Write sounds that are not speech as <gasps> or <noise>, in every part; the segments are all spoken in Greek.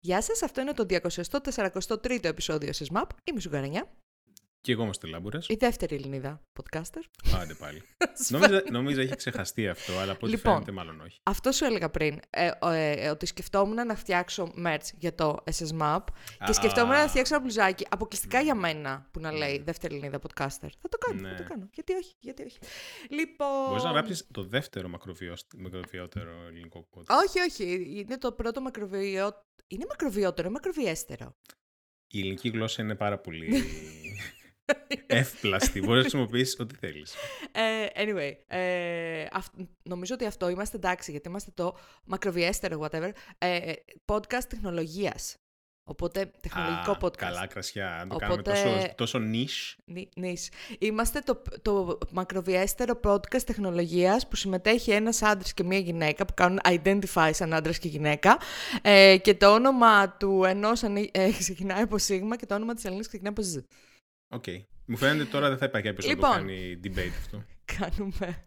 Γεια σας, αυτό είναι το 243ο επεισόδιο SysMap. Είμαι η Σουγκαρανιά, Και εγώ είμαστε Λάμπουρας. η δεύτερη Ελληνίδα podcaster. Άντε πάλι. νομίζω, νομίζω έχει ξεχαστεί αυτό, αλλά από ό,τι Λοιπόν. φαίνεται μάλλον όχι. Αυτό σου έλεγα πριν, ε, ο- ε, ε, ότι σκεφτόμουν να φτιάξω merch για το SSMAP και σκεφτόμουν Α. να φτιάξω ένα μπλουζάκι αποκλειστικά για μένα που να λέει δεύτερη Ελληνίδα podcaster. Θα το κάνω, θα Ναι. το κάνω. Γιατί όχι, γιατί όχι. Λοιπόν... Μπορείς να γράψεις το δεύτερο μακροβιός- μακροβιότερο ελληνικό podcast. Όχι, όχι, είναι το πρώτο μακροβιό... Είναι μακροβιότερο, ή μακροβιέστερο; Η ελληνική γλώσσα είναι πάρα πολύ <laughs> εύπλαστη. Μπορείς να χρησιμοποιήσεις ό,τι θέλεις. Ε, anyway, ε, αυ- νομίζω ότι αυτό είμαστε εντάξει, γιατί είμαστε το μακροβιέστερο, whatever, ε, podcast τεχνολογίας. Οπότε, τεχνολογικό Α, podcast. Καλά κρασιά. Αν το Οπότε- κάνουμε τόσο, τόσο niche. Νι- νης. Είμαστε το, το μακροβιέστερο podcast τεχνολογίας που συμμετέχει ένας άντρας και μία γυναίκα που κάνουν identify σαν άντρας και γυναίκα ε, και το όνομα του ενός ανή- ε, <laughs> ξεκινάει από σίγμα και το όνομα της άλληνης ξεκινάει από ζ. Οκ. Μου φαίνεται τώρα δεν θα υπάρχει επεισόδιο Λοιπόν. που κάνει debate αυτό. <laughs> κάνουμε.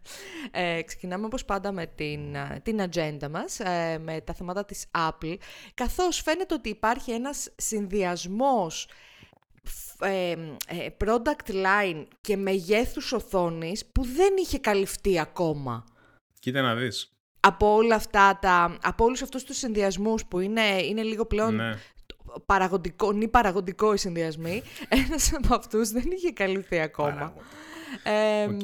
Ε, ξεκινάμε όπως πάντα με την, α, την ατζέντα μας, ε, με τα θέματα της Apple, καθώς φαίνεται ότι υπάρχει ένας συνδυασμός φ- ε, ε, product line και μεγέθους οθόνης που δεν είχε καλυφθεί ακόμα. Κοίτα να δεις. Από όλα αυτά τα, από όλους αυτούς τους συνδυασμούς που είναι, είναι λίγο πλέον Ναι. Παραγωγικό, νη παραγωγικό οι συνδυασμοί, <laughs> ένας από αυτούς δεν είχε καλυφθεί ακόμα. Παράγοντα. Ε, Οκ.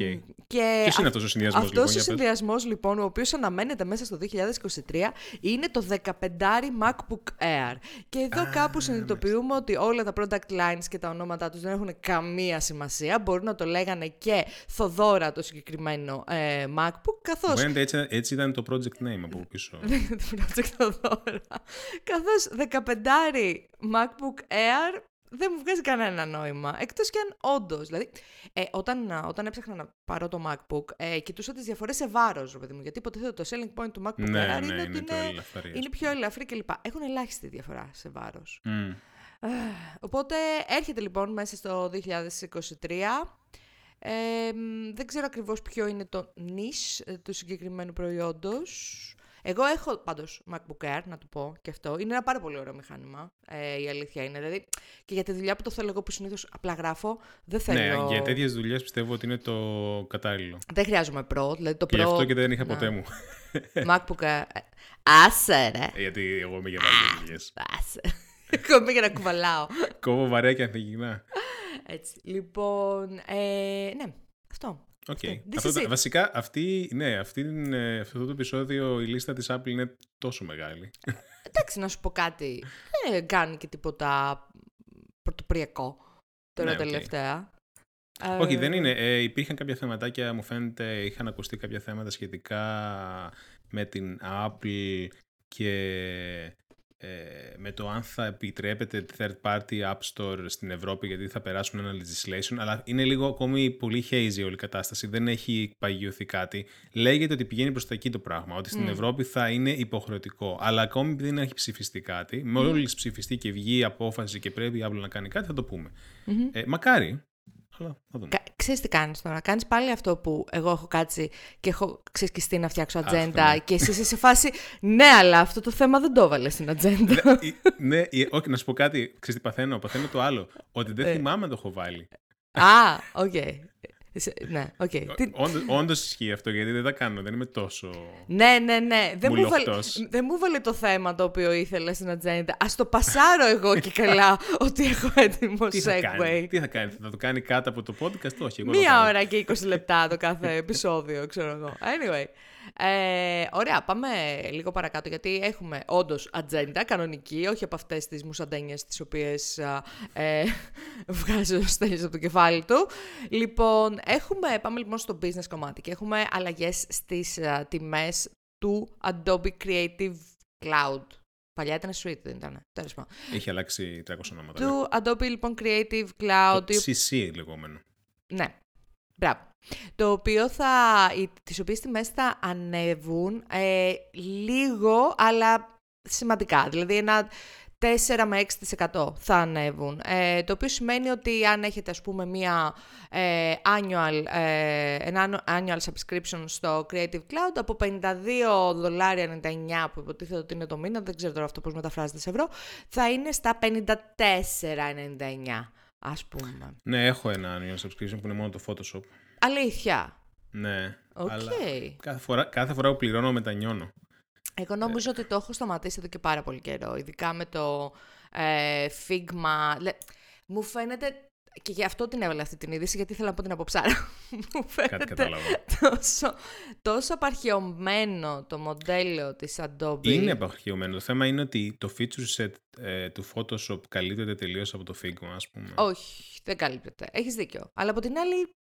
και Ποιος είναι αυτός ο συνδυασμός αυτός λοιπόν, ο για πες; συνδυασμός λοιπόν, ο οποίος αναμένεται μέσα στο 2023, είναι το 15 MacBook Air. Και εδώ Α, κάπου συνειδητοποιούμε ότι όλα τα product lines και τα ονόματά τους δεν έχουν καμία σημασία. Μπορούν να το λέγανε και Θοδώρα το συγκεκριμένο ε, MacBook, καθώς Μου φαίνεται έτσι, έτσι ήταν το project name από πίσω. <laughs> το project Θοδώρα. Καθώς 15 MacBook Air δεν μου βγάζει κανένα νόημα. Εκτός και αν όντως. Δηλαδή, ε, όταν, α, όταν έψαχνα να πάρω το MacBook, ε, κοιτούσα τις διαφορές σε βάρος, ρε παιδί μου. Γιατί υποτίθεται το selling point του MacBook ναι, Air ναι, είναι, είναι, ότι το είναι, ελαφρύ. είναι πιο ελαφρύ κλπ. Έχουν ελάχιστη διαφορά σε βάρος. Μμ. Ε, Οπότε έρχεται λοιπόν μέσα στο 2023. Ε, μ, δεν ξέρω ακριβώς ποιο είναι το niche ε, του συγκεκριμένου προϊόντος. Εγώ έχω πάντως MacBook Air, να το πω και αυτό. Είναι ένα πάρα πολύ ωραίο μηχάνημα, ε, η αλήθεια είναι. Δηλαδή, και για τη δουλειά που το θέλω εγώ που συνήθως απλά γράφω, δεν θέλω... Ναι, για τέτοιες δουλειές πιστεύω ότι είναι το κατάλληλο. Δεν χρειάζομαι Pro, δηλαδή το Pro... Και γι' αυτό και δεν είχα Ναι. ποτέ μου. MacBook Air... ε, Άσε ρε! Ε, Γιατί εγώ είμαι για various δουλειές. Άσε. Εγώ είμαι για να κουβαλάω. Κόβω βαρέα και ανθυγινά. Έτσι. Λοιπόν, ε, ναι, αυτό. Οκ. Αυτό. This αυτό is το- it. βασικά, αυτή, ναι, αυτή, είναι- ε, αυτό το επεισόδιο η λίστα της Apple είναι τόσο μεγάλη. Εντάξει, να σου πω κάτι. Δεν κάνει και τίποτα πρωτοποριακό τώρα Ναι, οκ. τελευταία. Όχι, Ε, δεν είναι. Ε, υπήρχαν κάποια θεματάκια, μου φαίνεται, είχαν ακουστεί κάποια θέματα σχετικά με την Apple και ε, με το αν θα επιτρέπεται third party app store στην Ευρώπη γιατί θα περάσουν ένα legislation, αλλά είναι λίγο ακόμη πολύ hazy όλη η κατάσταση, δεν έχει παγιωθεί κάτι. Λέγεται ότι πηγαίνει προς τα εκεί το πράγμα, ότι στην Ευρώπη θα είναι υποχρεωτικό, αλλά ακόμη επειδή δεν έχει ψηφιστεί κάτι, μόλις ψηφιστεί και βγει η απόφαση και πρέπει η Apple να κάνει κάτι, θα το πούμε. Ε, μακάρι, αλλά θα δούμε. Κα- Ξέρεις τι κάνεις τώρα. Κάνεις πάλι αυτό που εγώ έχω κάτσει και έχω ξεσκιστεί να φτιάξω Αυτό, ατζέντα ναι. και εσύ είσαι σε φάση ναι, αλλά αυτό το θέμα δεν το έβαλες στην ατζέντα. Ε, ναι, ε, όχι, να σου πω κάτι. Ξέρεις τι παθαίνω; Παθαίνω το άλλο. Ότι δεν Ε. θυμάμαι αν το έχω βάλει. Α, οκ. Είσαι- Ναι, οκ. Τι- Όντως ισχύει αυτό γιατί δεν τα κάνω. Δεν είμαι τόσο. Ναι, ναι, ναι. Δεν μου, βάλε, Μουλοχτός. δεν μου βάλε το θέμα το οποίο ήθελες στην ατζέντα. Α το πασάρω εγώ και καλά <laughs> ότι έχω έτοιμο Τι θα segue. κάνει, τι θα κάνει, θα το κάνει κάτω από το podcast, όχι. Εγώ το Μία κάνω. ώρα και 20 λεπτά το κάθε <laughs> επεισόδιο, ξέρω εγώ. Anyway. Ε, ωραία, πάμε λίγο παρακάτω γιατί έχουμε όντως ατζέντα κανονική, όχι από αυτές τις μουσαντένιες τις οποίες α, ε, <laughs> βγάζει ο Στέλιος από το κεφάλι του. Λοιπόν, έχουμε, πάμε λοιπόν στο business κομμάτι και έχουμε αλλαγές στις α, τιμές του Adobe Creative Cloud. Παλιά ήταν Suite, δεν ήταν. Τέλος πάντων. Έχει αλλάξει 300 ονόματα. Του Adobe λοιπόν Creative Cloud, Το CC λεγόμενο. ναι. Μπράβο. Το οποίο θα, οι, τις οποίες τιμές θα ανέβουν ε, λίγο, αλλά σημαντικά. Δηλαδή ένα 4 με 6% θα ανέβουν. Ε, το οποίο σημαίνει ότι αν έχετε ας πούμε μία ε, annual, ε, ένα annual subscription στο Creative Cloud από 52 δολάρια 99 που υποτίθεται ότι είναι το μήνα, δεν ξέρω τώρα αυτό πώς μεταφράζεται σε ευρώ, θα είναι στα 54,99 ας πούμε. Ναι, έχω ένα annual subscription που είναι μόνο το Photoshop. Αλήθεια. Ναι, Οκ. αλλά κάθε φορά, κάθε φορά που πληρώνω μετανιώνω. Εγώ νόμιζα ότι το έχω σταματήσει εδώ και πάρα πολύ καιρό, ειδικά με το ε, Figma. Λε- Μου φαίνεται, και γι' αυτό την έβαλα αυτή την είδηση, γιατί ήθελα να πω την αποψάρα. <laughs> Μου Κάτι φαίνεται κατάλαβα. τόσο, τόσο απαρχαιωμένο το μοντέλο της Adobe. Είναι επαρχαιωμένο. Το θέμα είναι ότι το feature set ε, του Photoshop καλύπτεται τελείως από το Figma, ας πούμε. Όχι, δεν καλύπτεται. Έχεις δίκιο. Αλλά από την άλλη,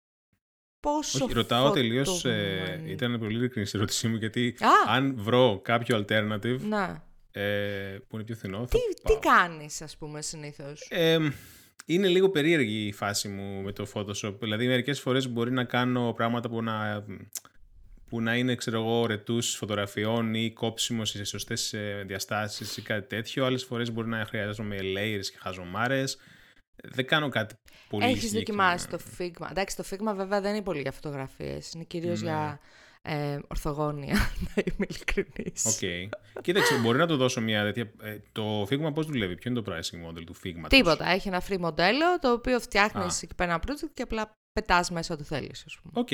πόσο Όχι, ρωτάω τελείως. φορτωμένη. ήταν πολύ ειλικρινής η ερώτησή μου, γιατί Α! αν βρω κάποιο alternative Να. ε, που είναι πιο φθηνό. Θα Τι, πάω. τι κάνεις, ας πούμε, συνήθως; Ε, είναι λίγο περίεργη η φάση μου με το Photoshop. Δηλαδή, μερικές φορές μπορεί να κάνω πράγματα που να, που να είναι, ξέρω εγώ, ρετούς φωτογραφιών ή κόψιμο σε σωστές διαστάσεις ή κάτι τέτοιο. Άλλες φορές μπορεί να χρειάζομαι layers και χαζομάρες. Δεν κάνω κάτι πολύ Έχεις συγκεκριμένο. δοκιμάσει το Figma. Εντάξει, το Figma βέβαια δεν είναι πολύ για φωτογραφίες. Είναι κυρίως Ναι. για ε, ορθογόνια, <laughs> να είμαι ειλικρινής. Οκ. Κοίταξε, μπορεί να του δώσω μια τέτοια. ε, το Figma πώς δουλεύει, ποιο είναι το pricing model του Figma. Τίποτα. Έχει ένα free μοντέλο το οποίο φτιάχνεις Α. εκεί πέρα ένα project και απλά πετάς μέσα ό,τι θέλεις, ας πούμε. Οκ.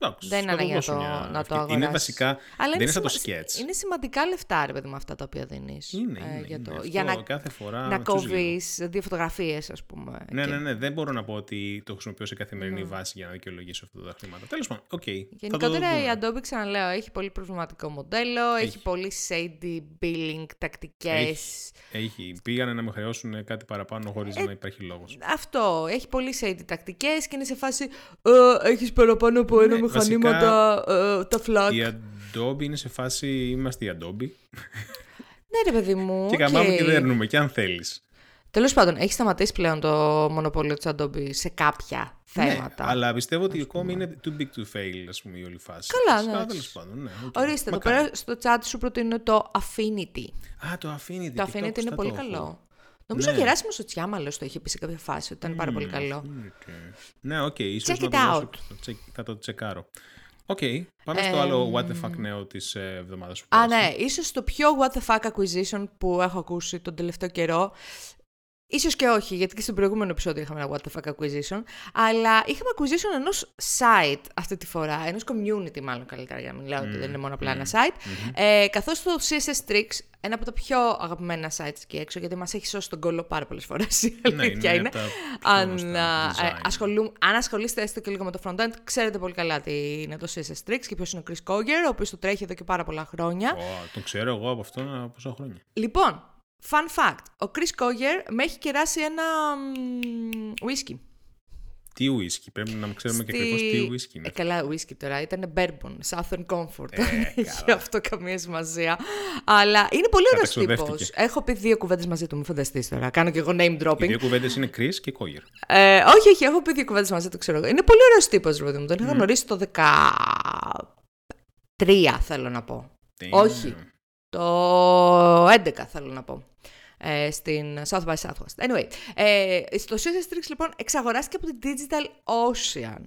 Εντάξει, Δεν είναι θα του ανάγκη να δώσω το- μια να το ευκαιρία. Είναι αγοράσεις. βασικά. Αλλά δεν είναι σαν το σημα- sketch. Είναι σημαντικά λεφτά, ρε παιδί, με αυτά τα οποία δίνεις. Είναι, ε, είναι, για, είναι. το, Αυτό για να, κάθε φορά να τσούζει λίγο. κόβεις δύο φωτογραφίες, ας πούμε. Ναι, και- ναι, ναι. Δεν μπορώ να πω ότι το χρησιμοποιώ σε καθημερινή Ναι. βάση για να δικαιολογήσω αυτά τα χρήματα. Τέλος πάντων, οκ. θα το Γενικότερα η δούμε. Adobe, ξαναλέω, έχει πολύ προβληματικό μοντέλο, έχει, Έχει. πολύ shady billing τακτικές. Έχει. Πήγανε να με χρεώσουν κάτι παραπάνω χωρίς Ε, να υπάρχει λόγος. Αυτό, έχει πολύ shady τακτικές και είναι σε φάση ε, έχεις παραπάνω από ένα Ναι, μηχανήματα, ε, τα flag. Η Adobe είναι σε φάση. Είμαστε η Adobe. Ναι ρε παιδί μου, Και οκ. γαμάμε και δέρνουμε, και αν θέλεις. Τέλος πάντων, έχει σταματήσει πλέον το μονοπόλιο της Adobe σε κάποια θέματα. Ναι, αλλά πιστεύω ότι ακόμη είναι too big to fail, ας πούμε, η όλη φάση. Καλά, ναι, Τέλος εντάξει. πάντων, ναι. οκ. Ορίστε, εδώ Μακάρι. πέρα στο chat σου προτείνω το Affinity. Α, το Affinity. Το TikTok Affinity είναι στα πολύ το έχω. καλό. Νομίζω ο Ναι. Γεράσιμος ο Τσιάμαλος το είχε πει σε κάποια φάση ότι ήταν πάρα πολύ Μμμ, καλό. Affinity. Ναι, οκ, ίσως Check να it το δώσω- out. θα το check- θα το τσεκάρω. Οκ, πάμε στο άλλο what the fuck νέο της ε, εβδομάδας που Α, πέρασε. ναι, ίσως το πιο what the fuck acquisition που έχω ακούσει τον τελευταίο καιρό. Ίσως και όχι, γιατί και στο προηγούμενο επεισόδιο είχαμε ένα what the fuck acquisition. Αλλά είχαμε acquisition ενός site αυτή τη φορά, ενός community μάλλον καλύτερα για να μην λέω ότι δεν είναι μόνο απλά ένα site. Ε, καθώς το CSS Tricks, ένα από τα πιο αγαπημένα sites εκεί έξω, γιατί μας έχει σώσει τον κόλλο πάρα πολλές φορές, η Ναι, αλήθεια είναι είναι. από τα πιο Αν, γνωστά α, ε, design. ασχολούμ- αν ασχολείστε έστω και λίγο με το frontend, ξέρετε πολύ καλά τι είναι το CSS Tricks και ποιος είναι ο Chris Coger, ο οποίος το τρέχει εδώ και πάρα πολλά χρόνια. Ω, τον ξέρω εγώ από αυτόν από πόσα χρόνια. Λοιπόν, fun fact. Ο Chris Coger με έχει κεράσει ένα μ, whisky. Τι whisky, πρέπει να ξέρουμε και Στη- ακριβώς τι whisky είναι. Ε, καλά, whisky τώρα. Ήταν bourbon, Southern Comfort. Ε, <laughs> Δεν έχει καλά. αυτό καμία σημασία. Αλλά είναι πολύ ωραίος τύπος. Καταξοδεύτηκε. Έχω πει δύο κουβέντες μαζί του, μην φανταστείς τώρα. Κάνω και εγώ name Οι dropping. δύο κουβέντες είναι Chris και Coyer. Ε, όχι, όχι, έχω πει δύο κουβέντες μαζί του, ξέρω εγώ. Είναι πολύ ωραίος τύπος, ρε παιδί μου. Τον είχα γνωρίσει το 13, θέλω να πω. Όχι. Το 11 θέλω να πω. Ε, στην South by Southwest. Anyway, ε, στο CSS Tricks λοιπόν εξαγοράστηκε από την Digital Ocean.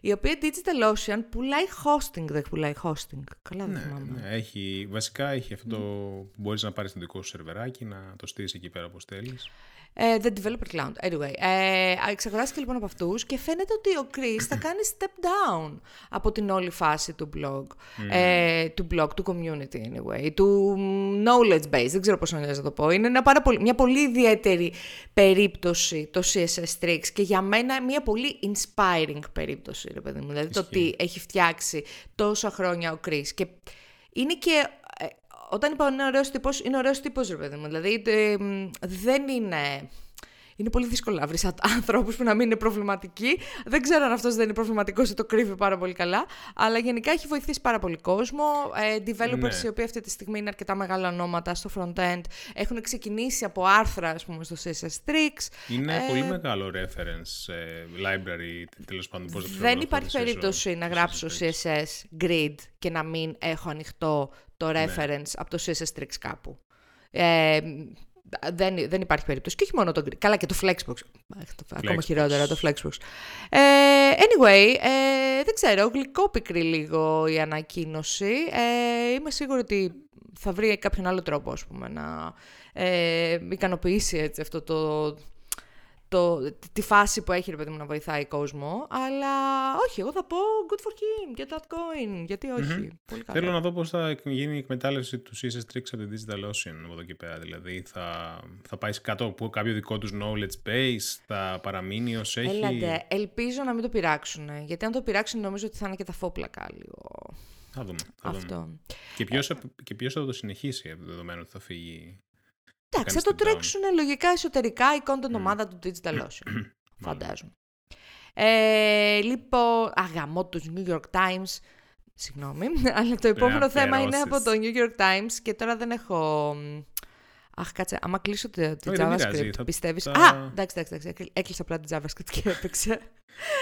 Η οποία Digital Ocean πουλάει hosting, δεν πουλάει hosting. Καλά δεν Ναι, θυμάμαι. ναι, έχει, βασικά έχει αυτό το που μπορείς να πάρεις το δικό σου σερβεράκι, να το στείλεις εκεί πέρα όπως θέλεις. Ε, the Developer Cloud. Anyway, ε, εξαγοράστηκε λοιπόν από αυτούς και φαίνεται ότι ο Chris θα κάνει step down από την όλη φάση του blog. Ε, του blog, του community anyway, του knowledge base, δεν ξέρω πώς να το πω. Είναι ένα πάρα πολύ, μια πολύ ιδιαίτερη περίπτωση το CSS Tricks και για μένα μια πολύ inspiring περίπτωση, ρε παιδί μου. Δηλαδή το Ισχύει. ότι έχει φτιάξει τόσα χρόνια ο Chris και είναι και ε, όταν είπα είναι ωραίος τύπος, είναι ωραίος τύπος, ρε παιδί μου. Δηλαδή ε, μ, δεν είναι. Είναι πολύ δύσκολο να βρεις ανθρώπους που να μην είναι προβληματικοί. Δεν ξέρω αν αυτός δεν είναι προβληματικός ή το κρύβει πάρα πολύ καλά. Αλλά γενικά έχει βοηθήσει πάρα πολύ κόσμο. Ε, developers Ναι. οι οποίοι αυτή τη στιγμή είναι αρκετά μεγάλα ονόματα στο front-end έχουν ξεκινήσει από άρθρα, ας πούμε, στο CSS Tricks. Είναι Ε, πολύ μεγάλο reference ε, library, τέλος πάντων πώς το Δεν ξέρω, υπάρχει το CSS, περίπτωση να το γράψω CSS Tricks. CSS grid και να μην έχω ανοιχτό το Ναι. reference από το CSS Tricks κάπου. Ε, δεν, δεν υπάρχει περίπτωση. Και όχι μόνο το Καλά, και το Flexbox. Ακόμα Flexbox. χειρότερα το Flexbox. Ε, anyway, ε, δεν ξέρω, γλυκόπικρη λίγο η ανακοίνωση. Ε, είμαι σίγουρη ότι θα βρει κάποιον άλλο τρόπο, ας πούμε, να ε, ικανοποιήσει έτσι, αυτό το, το, τη φάση που έχει, ρε παιδί μου, να βοηθάει κόσμο. Αλλά όχι, εγώ θα πω good for him, get that going. Γιατί όχι, πολύ καλά. Θέλω να δω πώς θα γίνει η εκμετάλλευση του CSS Tricks από την Digital Ocean από εδώ και πέρα. Δηλαδή θα, θα πάει κάτω από κάποιο δικό τους knowledge base, θα παραμείνει ως έχει; Έλατε, ελπίζω να μην το πειράξουν. Γιατί αν το πειράξουν νομίζω ότι θα είναι και τα φόπλακα λίγο. Θα δούμε. Θα δούμε. Αυτό. Και ποιος, και ποιος θα το συνεχίσει, δεδομένου ότι θα φύγει. Εντάξει, θα κάνεις το step down. τρέξουν λογικά εσωτερικά η content ομάδα του Digital <clears throat> Ocean. φαντάζομαι. Ε, λοιπόν, αγαμώ του New York Times. Συγγνώμη, <laughs> αλλά το επόμενο θέμα είναι αφαιρώσεις. από το New York Times και τώρα δεν έχω... Αχ, κάτσε, άμα κλείσω τη, τη Όχι, δεν πειράζει, JavaScript, θα- πιστεύεις... θα- Α, εντάξει, εντάξει, εντάξει, έκλεισα απλά τη JavaScript και έπαιξε.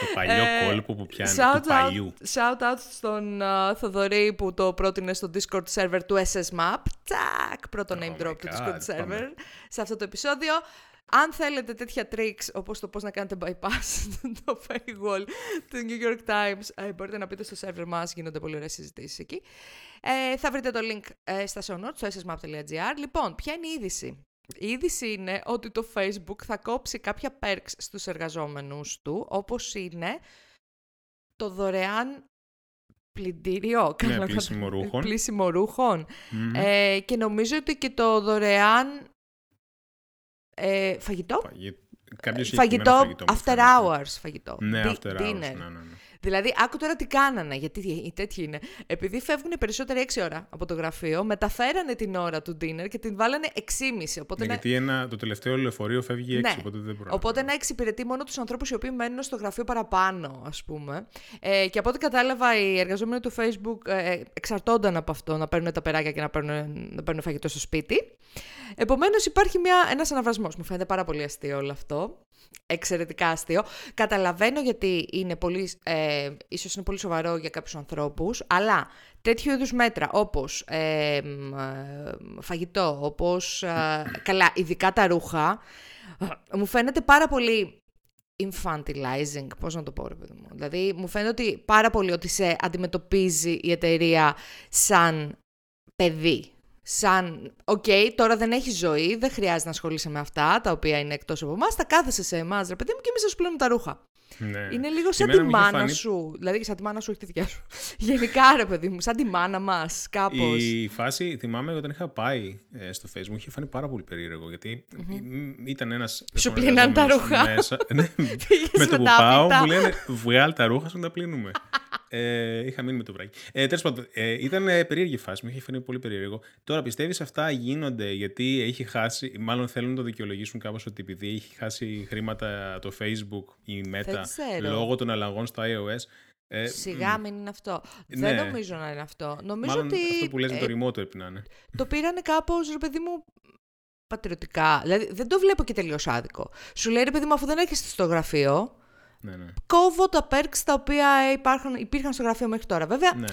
Το παλιό Ε, κόλπο που πιάνει, shout του παλιού. Out, shout out στον uh, Θοδωρή που το πρότεινε στο Discord server του SS Map. Τσακ! Πρώτο Oh name my drop του God, Discord server πάμε. σε αυτό το επεισόδιο. Αν θέλετε τέτοια tricks όπως το πώς να κάνετε bypass <laughs> το paywall του New York Times, ε, μπορείτε να πείτε στο server μας, γίνονται πολύ ωραίες συζητήσεις εκεί. Ε, θα βρείτε το link ε, στα show notes, στο ssmap.gr. Λοιπόν, ποια είναι η είδηση; Η είδηση είναι ότι το Facebook θα κόψει κάποια perks στους εργαζόμενους του, όπως είναι το δωρεάν πλυντήριο. καλά Ναι, να- πλύσιμο ρούχων. πλύσιμο ρούχων. Μμμ. Ε, και νομίζω ότι και το δωρεάν ε, φαγητό. Φαγη- κάποιο Φαγητό, συγκεκριμένο φαγητό μου after φαίνεται. hours φαγητό. Ναι, Di- after hours. dinner. Ναι, ναι, ναι. Δηλαδή, άκου τώρα τι κάνανε, γιατί οι τέτοιοι είναι. Επειδή φεύγουν οι περισσότεροι 6 ώρα από το γραφείο, μεταφέρανε την ώρα του dinner και την βάλανε 6,5. Οπότε Ναι, να- γιατί ένα, το τελευταίο λεωφορείο φεύγει έξω, Ναι. οπότε δεν μπορεί Οπότε να να εξυπηρετεί μόνο τους ανθρώπους οι οποίοι μένουν στο γραφείο παραπάνω, ας πούμε. Ε, και από ό,τι κατάλαβα, οι εργαζόμενοι του Facebook ε, εξαρτώνταν από αυτό να παίρνουν τα περάκια και να παίρνουν, να παίρνουν φαγητό στο σπίτι. Επομένως, υπάρχει ένας αναβρασμό. Μου φαίνεται πάρα πολύ αστείο όλο αυτό. Εξαιρετικά αστείο. Καταλαβαίνω γιατί είναι πολύ, ε, ίσως είναι πολύ σοβαρό για κάποιους ανθρώπους, αλλά τέτοιου είδους μέτρα όπως ε, μ, ε, φαγητό, όπως ε, καλά, ειδικά τα ρούχα, ε, μου φαίνεται πάρα πολύ infantilizing, πώς να το πω ρε παιδί μου. Δηλαδή μου φαίνεται ότι πάρα πολύ ότι σε αντιμετωπίζει η εταιρεία σαν παιδί. Σαν, οκ, τώρα δεν έχει ζωή, δεν χρειάζεται να ασχολείσαι με αυτά, τα οποία είναι εκτός από εμάς. Θα κάθεσαι σε εμάς, ρε παιδί μου, και εμείς θα σου πλένουμε τα ρούχα. Ναι. Είναι λίγο Και σαν εμένα τη μου είχε μάνα φανεί- σου. Δηλαδή, σαν τη μάνα σου, όχι τη δικιά σου. <laughs> Γενικά, ρε παιδί μου, σαν τη μάνα μας, κάπως. Η φάση, θυμάμαι όταν είχα πάει ε, στο Facebook, μου είχε φανεί πάρα πολύ περίεργο. Γιατί μ, ήταν ένας. Σου πλύναν τα ρούχα. Μέσα. <laughs> ναι, Πήγες με το με που τα πάω, φυτά. μου λένε βγάλ' τα ρούχα σου να τα πλύνουμε. <laughs> ε, είχα μείνει με το βράκι. Ε, Τέλος πάντων, ε, ήταν ε, περίεργη η φάση, μου είχε φανεί πολύ περίεργο. Τώρα πιστεύεις αυτά γίνονται γιατί έχει χάσει, μάλλον θέλουν να το δικαιολογήσουν κάπως ότι επειδή έχει χάσει χρήματα το Facebook ή η Meta ξέρω. λόγω των αλλαγών στο iOS. Ε, Σιγά μην είναι αυτό. Ναι. Δεν νομίζω να είναι αυτό. Νομίζω Μάλλον ότι αυτό που λες με ε, το remote πρέπει να είναι. το πήρανε κάπως, ρε παιδί μου, πατριωτικά. Δηλαδή, δεν το βλέπω και τελείως άδικο. Σου λέει, ρε παιδί μου, αφού δεν έρχεσαι στο γραφείο, Ναι, ναι. κόβω τα perks τα οποία υπάρχουν, υπήρχαν στο γραφείο μέχρι τώρα. Βέβαια, ναι.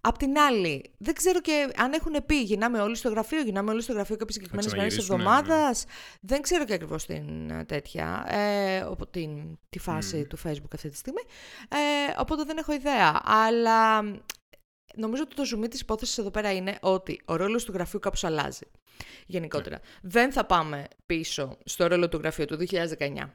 Απ' την άλλη, δεν ξέρω και αν έχουν πει γυρνάμε όλοι στο γραφείο, γυρνάμε όλοι στο γραφείο κάποιες συγκεκριμένες μέρες τη ξαναγυρίσουνε, εβδομάδας. Δεν ξέρω και ακριβώς την ε, τέτοια, ε, οπο- την, τη φάση του Facebook αυτή τη στιγμή. Ε, οπότε δεν έχω ιδέα. Αλλά μ, νομίζω ότι το ζουμί της υπόθεσης εδώ πέρα είναι ότι ο ρόλος του γραφείου κάπως αλλάζει. Γενικότερα. Δεν θα πάμε πίσω στο ρόλο του γραφείου του 2019.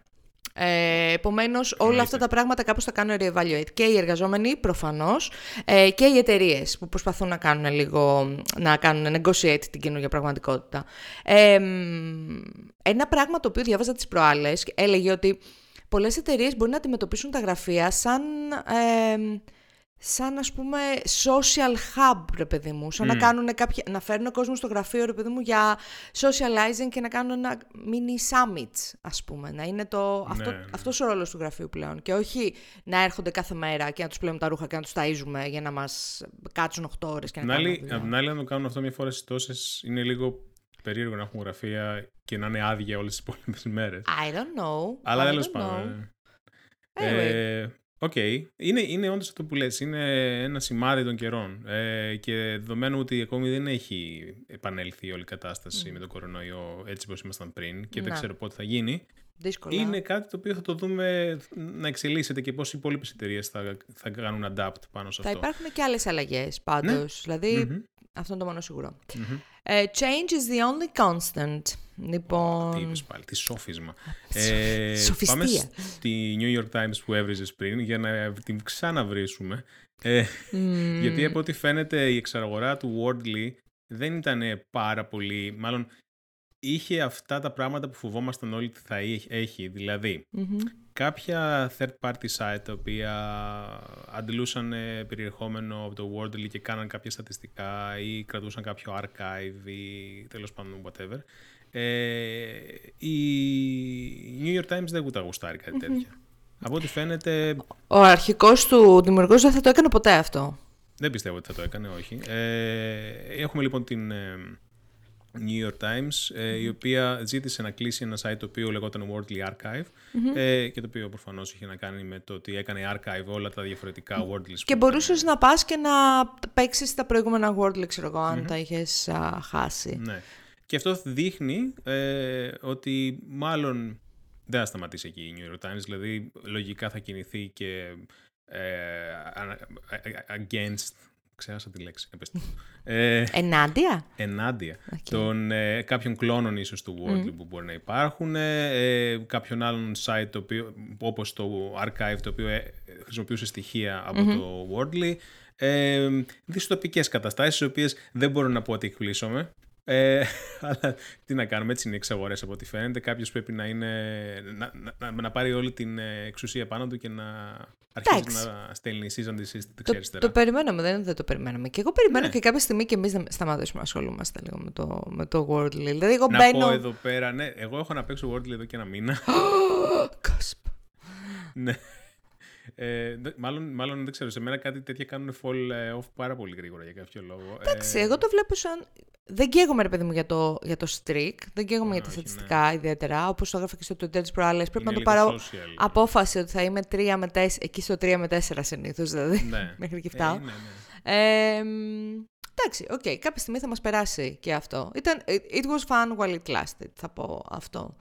Ε, Επομένως, όλα αυτά τα πράγματα κάπως θα κάνουν re-evaluate. Και οι εργαζόμενοι, προφανώς, ε, και οι εταιρείες που προσπαθούν να κάνουν λίγο, να κάνουν negotiate την καινούργια πραγματικότητα. Ε, μ, ένα πράγμα το οποίο διάβαζα τις προάλλες έλεγε ότι πολλές εταιρείες μπορεί να αντιμετωπίσουν τα γραφεία σαν, ε, σαν ας πούμε social hub, ρε παιδί μου. Σαν να, κάνουν κάποια, να φέρνουν κόσμος στο γραφείο, ρε παιδί μου, για socializing και να κάνουν ένα mini summits, ας πούμε. Να είναι το, αυτό, ναι. αυτός ο ρόλος του γραφείου πλέον. Και όχι να έρχονται κάθε μέρα και να τους πλένουμε τα ρούχα και να τους ταΐζουμε για να μας κάτσουν 8 ώρες και να Απ' την κάνουν άλλη, δουλειά. απ' την άλλη, αν το κάνουν αυτό μια φορά στις τόσες, είναι λίγο περίεργο να έχουν γραφεία και να είναι άδεια όλες τις <laughs> υπόλοιπες μέρες. I don't know. Αλλά I τέλος don't know. πάντων. Anyway. Ε, Οκ. Okay. Είναι, είναι όντως αυτό που λες. Είναι ένα σημάδι των καιρών. Ε, και δεδομένου ότι ακόμη δεν έχει επανέλθει όλη η κατάσταση με τον κορονοϊό έτσι όπως ήμασταν πριν και δεν ξέρω πότε θα γίνει. Δύσκολα. Είναι κάτι το οποίο θα το δούμε να εξελίσσεται και πώς οι υπόλοιπες εταιρείες θα, θα κάνουν adapt πάνω σε αυτό. Θα υπάρχουν και άλλες αλλαγές πάντως. Ναι. δηλαδη αυτό είναι το μόνο σίγουρο. Uh, change is the only constant. Λοιπόν... Τι είπες πάλι, τι σόφισμα. ε, πάμε στη New York Times που έβριζες πριν για να την ξαναβρίσουμε. Ε, mm. Γιατί από ό,τι φαίνεται η εξαγορά του Wordly δεν ήταν πάρα πολύ... Μάλλον είχε αυτά τα πράγματα που φοβόμασταν όλοι ότι θα έχει. δηλαδη κάποια third party site τα οποία αντιλούσαν περιεχόμενο από το Wordly και κάναν κάποια στατιστικά ή κρατούσαν κάποιο archive ή τέλος πάντων whatever. Ε, η New York Times δεν τα γουστάρει κάτι τέτοια. Από ό,τι φαίνεται... Ο αρχικός του δημιουργός δεν θα το έκανε ποτέ αυτό. Δεν πιστεύω ότι θα το έκανε, όχι. Ε, έχουμε λοιπόν την... Ε, New York Times, ε, η οποία ζήτησε να κλείσει ένα site το οποίο λεγόταν Wordly Archive ε, και το οποίο προφανώς είχε να κάνει με το ότι έκανε archive όλα τα διαφορετικά Wordly. Και μπορούσες να πας και να παίξεις τα προηγούμενα Wordly, ξέρω εγώ, αν τα είχες χάσει. Ναι. Και αυτό δείχνει ε, ότι μάλλον δεν θα σταματήσει εκεί η New York Times, δηλαδή λογικά θα κινηθεί και against ξέχασα τη λέξη. Ε, ενάντια; Ενάντια. Okay. Των ε, κάποιων κλώνων ίσως του Wordly που μπορεί να υπάρχουν, ε, κάποιον άλλον site το οποίο, όπως το Archive το οποίο ε, χρησιμοποιούσε στοιχεία από το Wordly. Ε, δυστοπικές καταστάσεις, οι οποίες δεν μπορώ να πω ότι εκπλήσωμαι. Ε, <laughs> αλλά τι να κάνουμε, έτσι είναι οι εξαγορές από ό,τι φαίνεται. Κάποιος πρέπει να, είναι, να, να, να, πάρει όλη την ε, εξουσία πάνω του και να αρχίσει να στέλνει season το, το περιμέναμε, δεν, δεν το περιμέναμε. Και εγώ περιμένω ναι. και κάποια στιγμή και εμείς να σταματήσουμε να ασχολούμαστε λίγο με το, με το Wordly. Δηλαδή, εγώ να μπαίνω... πω εδώ πέρα, ναι, εγώ έχω να παίξω Wordly εδώ και ένα μήνα. <gasps> ναι. Ε, μάλλον, μάλλον δεν ξέρω, σε μένα κάτι τέτοια κάνουν fall ε, off πάρα πολύ γρήγορα για κάποιο λόγο. Εντάξει, ε, εγώ το βλέπω σαν. Δεν καίγομαι, ρε παιδί μου, για το, για το streak. Δεν καίγομαι για τα στατιστικά ναι. ιδιαίτερα. Όπως το έγραφε και στο Twitter τη προάλλε. Πρέπει να το πάρω social, απόφαση ότι θα είμαι 3 με 4, εκεί στο 3 με 4 συνήθως, δηλαδή. Ναι. <laughs> Μέχρι και φτάω. Ε, ναι, ναι. Ε, εντάξει, οκ. Okay, κάποια στιγμή θα μας περάσει και αυτό. Ήταν, it was fun while it lasted, θα πω αυτό.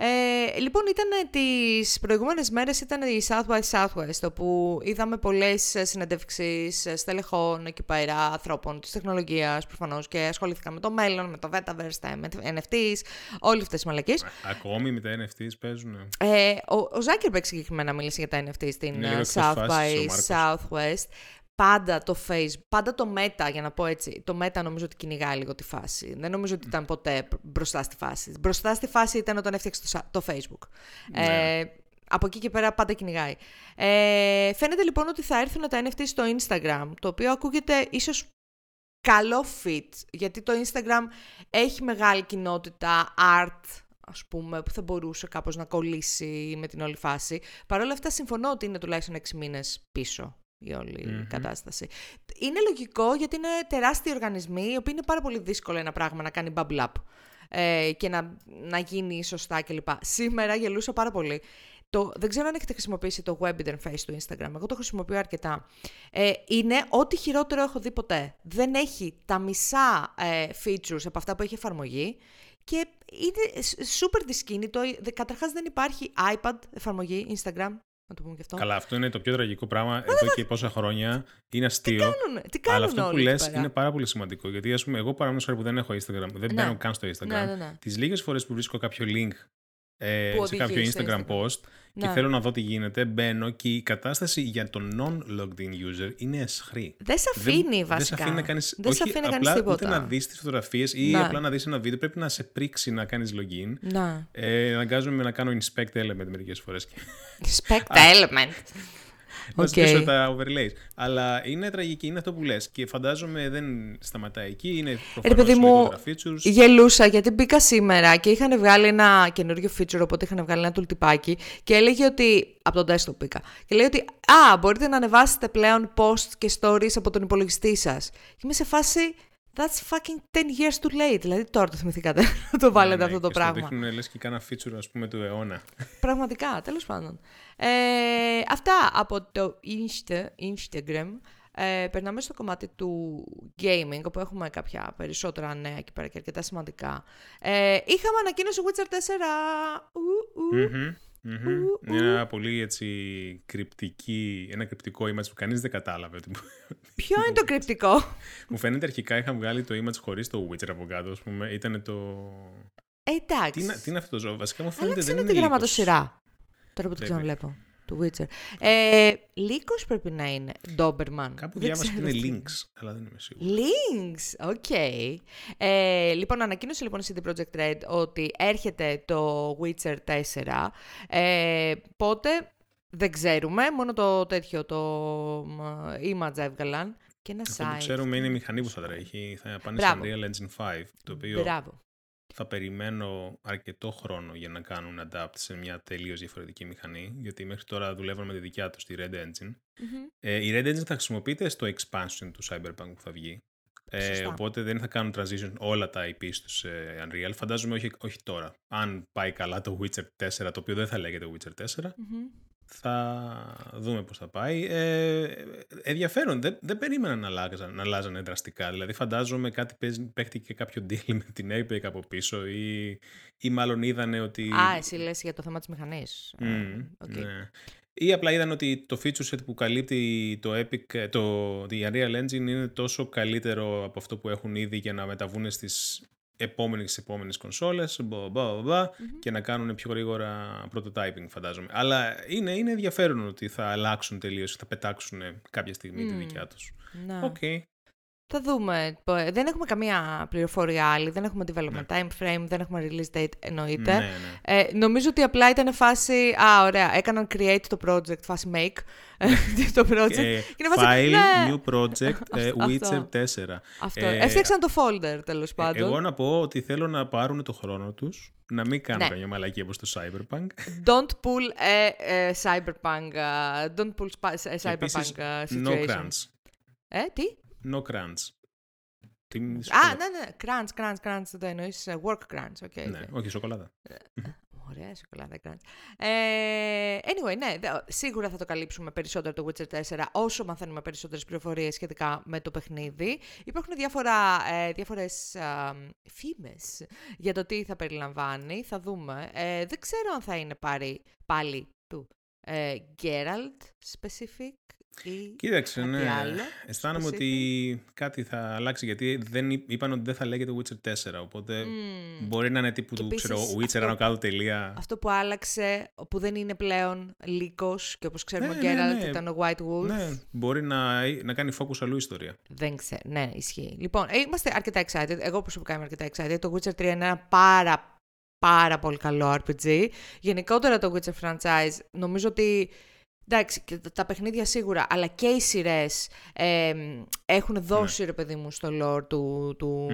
Ε, λοιπόν, ήταν τις προηγούμενες μέρες ήταν η South by Southwest, όπου είδαμε πολλές συνεντεύξεις στελεχών εκεί πέρα, ανθρώπων της τεχνολογίας προφανώς και ασχολήθηκαν με το μέλλον, με το Metaverse, με NFTs, όλες αυτές τις μαλακίες. Ακόμη με τα NFTs παίζουν; Ε, ο, ο Zuckerberg συγκεκριμένα μίλησε για τα NFTs στην South by Southwest πάντα το Facebook, πάντα το Meta, για να πω έτσι, το Meta νομίζω ότι κυνηγάει λίγο τη φάση. Δεν νομίζω ότι ήταν ποτέ μπροστά στη φάση. Μπροστά στη φάση ήταν όταν έφτιαξε το, Facebook. Ναι. Ε, από εκεί και πέρα πάντα κυνηγάει. Ε, φαίνεται λοιπόν ότι θα έρθουν τα NFT στο Instagram, το οποίο ακούγεται ίσως καλό fit, γιατί το Instagram έχει μεγάλη κοινότητα art, ας πούμε, που θα μπορούσε κάπως να κολλήσει με την όλη φάση. Παρ' όλα αυτά συμφωνώ ότι είναι τουλάχιστον 6 μήνες πίσω η ολη κατάσταση. Είναι λογικό γιατί είναι τεράστιοι οργανισμοί, οι οποίοι είναι πάρα πολύ δύσκολο ένα πράγμα να κάνει bubble up ε, και να, να γίνει σωστά κλπ. Σήμερα γελούσα πάρα πολύ. Το, δεν ξέρω αν έχετε χρησιμοποιήσει το web interface του Instagram. Εγώ το χρησιμοποιώ αρκετά. Ε, είναι ό,τι χειρότερο έχω δει ποτέ. Δεν έχει τα μισά ε, features από αυτά που έχει εφαρμογή και είναι super δυσκίνητο. Καταρχάς δεν υπάρχει iPad εφαρμογή Instagram. Να το πούμε και αυτό. Καλά, αυτό είναι το πιο τραγικό πράγμα εδώ και πόσα χρόνια. Είναι αστείο. Τι κάνουν, τι κάνουν αλλά αυτό που λες είναι πάρα πολύ σημαντικό. Γιατί, ας πούμε, εγώ παραδείγματο χάρη που δεν έχω Instagram, δεν ναι. μπαίνω καν στο Instagram. Ναι, ναι, ναι. Τις λίγες φορές που βρίσκω κάποιο link ε, σε κάποιο Instagram, post και ναι. θέλω να δω τι γίνεται, μπαίνω και η κατάσταση για τον non-logged in user είναι εσχρή. Δεν σε αφήνει βασικά. Δεν σε αφήνει να κάνει. Όχι, αφήνει απλά τίποτα. ούτε να δεις τις φωτογραφίες ή να. απλά να δεις ένα βίντεο. Πρέπει να σε πρίξει να κάνεις login. Να. Ε, αναγκάζομαι να κάνω inspect element μερικές φορές. Inspect element να okay. τα overlays. Αλλά είναι τραγική, είναι αυτό που λες. Και φαντάζομαι δεν σταματάει εκεί. Είναι προφανώς παιδί μου, features. γελούσα γιατί μπήκα σήμερα και είχαν βγάλει ένα καινούριο feature, οπότε είχαν βγάλει ένα τουλτυπάκι και έλεγε ότι. Από τον desktop μπήκα. Και λέει ότι Α, μπορείτε να ανεβάσετε πλέον posts και stories από τον υπολογιστή σας. Και είμαι σε φάση. That's fucking 10 years too late. Δηλαδή τώρα το θυμηθήκατε <laughs> να το βάλετε Ναι, αυτό ναι, το και στο πράγμα. δείχνουν λες και κάνα feature, ας πούμε, του αιώνα. <laughs> Πραγματικά, τέλος πάντων. Ε, αυτά από το Insta, Instagram. Ε, περνάμε στο κομμάτι του gaming, όπου έχουμε κάποια περισσότερα νέα εκεί πέρα και αρκετά σημαντικά. Ε, είχαμε ανακοίνωση Witcher 4. Ου, ου. Μμμ, μμμ. Ου, Μια πολύ έτσι κρυπτική, ένα κρυπτικό image που κανείς δεν κατάλαβε. ότι- Ποιο είναι το κρυπτικό; Μου φαίνεται αρχικά είχαν βγάλει το image χωρίς το Witcher από κάτω, ας πούμε. Ήταν το... Ε, εντάξει. Τι, είναι- τι είναι αυτό το ζώο, βασικά μου φαίνεται Άλλαξε δεν με είναι τη λύκος. γραμματοσειρά. Τώρα που το Πρέπει. ξαναβλέπω. Του Witcher. Ε, Λύκος πρέπει να είναι. Doberman. Κάπου Δεν διάβασα ότι ξέρω είναι τι links, αλλά δεν είμαι σίγουρος. Lynx, οκ. Ε, λοιπόν, ανακοίνωσε λοιπόν η CD Projekt Red ότι έρχεται το Witcher 4. Ε, πότε, δεν ξέρουμε, μόνο το τέτοιο, το μ, image έβγαλαν. Και ένα Αυτό που site. ξέρουμε είναι η μηχανή που θα τρέχει. Θα πάνε Μπράβο. στο Unreal Engine 5, το οποίο Μπράβο. Θα περιμένω αρκετό χρόνο για να κάνουν adapt σε μια τελείως διαφορετική μηχανή, γιατί μέχρι τώρα δουλεύουν με τη δικιά τους, τη Red Engine. Μμμ. Ε, η Red Engine θα χρησιμοποιείται στο expansion του Cyberpunk που θα βγει. Ε, Σωστά. οπότε δεν θα κάνουν transition όλα τα IP στους σε Unreal. Φαντάζομαι όχι, όχι τώρα. Αν πάει καλά το Witcher 4, το οποίο δεν θα λέγεται Witcher 4, Μμμ. Θα δούμε πώς θα πάει. Ε, ενδιαφέρον, δεν, δεν περίμενα να, αλλάζαν, να αλλάζανε δραστικά. Δηλαδή φαντάζομαι κάτι παίζει, παίχτηκε κάποιο deal <laughs> με την Epic από πίσω ή, ή μάλλον είδανε ότι... Α, εσύ λες για το θέμα της μηχανής. Ε, Μμμ, οκ. ναι. Ή απλά είδαν ότι το feature set που καλύπτει το Epic, το, η Unreal Engine είναι τόσο καλύτερο από αυτό που έχουν ήδη για να μεταβούν στις επόμενες, στις επόμενες κονσόλες μπα, μπα, μπα, και να κάνουν πιο γρήγορα prototyping φαντάζομαι. Αλλά είναι, είναι ενδιαφέρον ότι θα αλλάξουν τελείως, θα πετάξουν κάποια στιγμή τη Μμ. δικιά τους. Ναι. Οκ. Θα δούμε. Πο- Δεν έχουμε καμία πληροφορία άλλη, δεν έχουμε development time frame, δεν έχουμε release date εννοείται. Ναι, ναι. Ε, νομίζω ότι απλά ήταν φάση. Α, ωραία. Έκαναν create το project, φάση make <laughs> το project. Ε, και είναι φάση, file, ναι. new project, <laughs> ε, Αυτό. Witcher 4. Αυτό. Ε, Έφτιαξαν το folder τέλος πάντων. Εγώ να πω ότι θέλω να πάρουν το χρόνο τους, να μην κάνουν Ναι. καμιά μαλακία όπως το Cyberpunk. Don't pull a, a cyberpunk. uh, don't pull spa- a Και cyberpunk επίσης, uh, no situation. crunch. Ε, τι; No crunch. Τι μη Α, σοκολάτα. ναι, ναι. Crunch, crunch, crunch. Το εννοείς ε, work crunch. Okay, Ναι, όχι σοκολάτα. Ωραία σοκολάτα crunch. Ε, anyway, ναι, δε- σίγουρα θα το καλύψουμε περισσότερο το Witcher 4 όσο μαθαίνουμε περισσότερες πληροφορίες σχετικά με το παιχνίδι. Υπάρχουν διάφορα, ε, διάφορες α, φήμες για το τι θα περιλαμβάνει. Θα δούμε. Ε, δεν ξέρω αν θα είναι πάρει, πάλι του ε, Geralt specific ή Κοίταξε, κάτι ναι. άλλο. Αισθάνομαι specific. ότι κάτι θα αλλάξει γιατί δεν, είπ- είπαν ότι δεν θα λέγεται Witcher 4. Οπότε Μμμ. μπορεί να είναι τύπου Και του επίσης ξέρω, Witcher αυτό- άνω κάτω τελεία. Αυτό που άλλαξε, που δεν είναι πλέον λύκος και όπως ξέρουμε Ναι, ο ναι, Geralt ναι. ήταν ο White Wolf. Ναι, μπορεί να, να κάνει focus αλλού η ιστορία. Δεν ξέρω. Ναι, ισχύει. Λοιπόν, ε, είμαστε αρκετά excited. Εγώ προσωπικά είμαι αρκετά excited. Το Witcher 3 είναι ένα πάρα, πάρα πολύ καλό RPG. Γενικότερα το Witcher franchise νομίζω ότι. Εντάξει, και τα- τα παιχνίδια σίγουρα, αλλά και οι σειρές έχουν δώσει ρε παιδί μου στο lore του, του,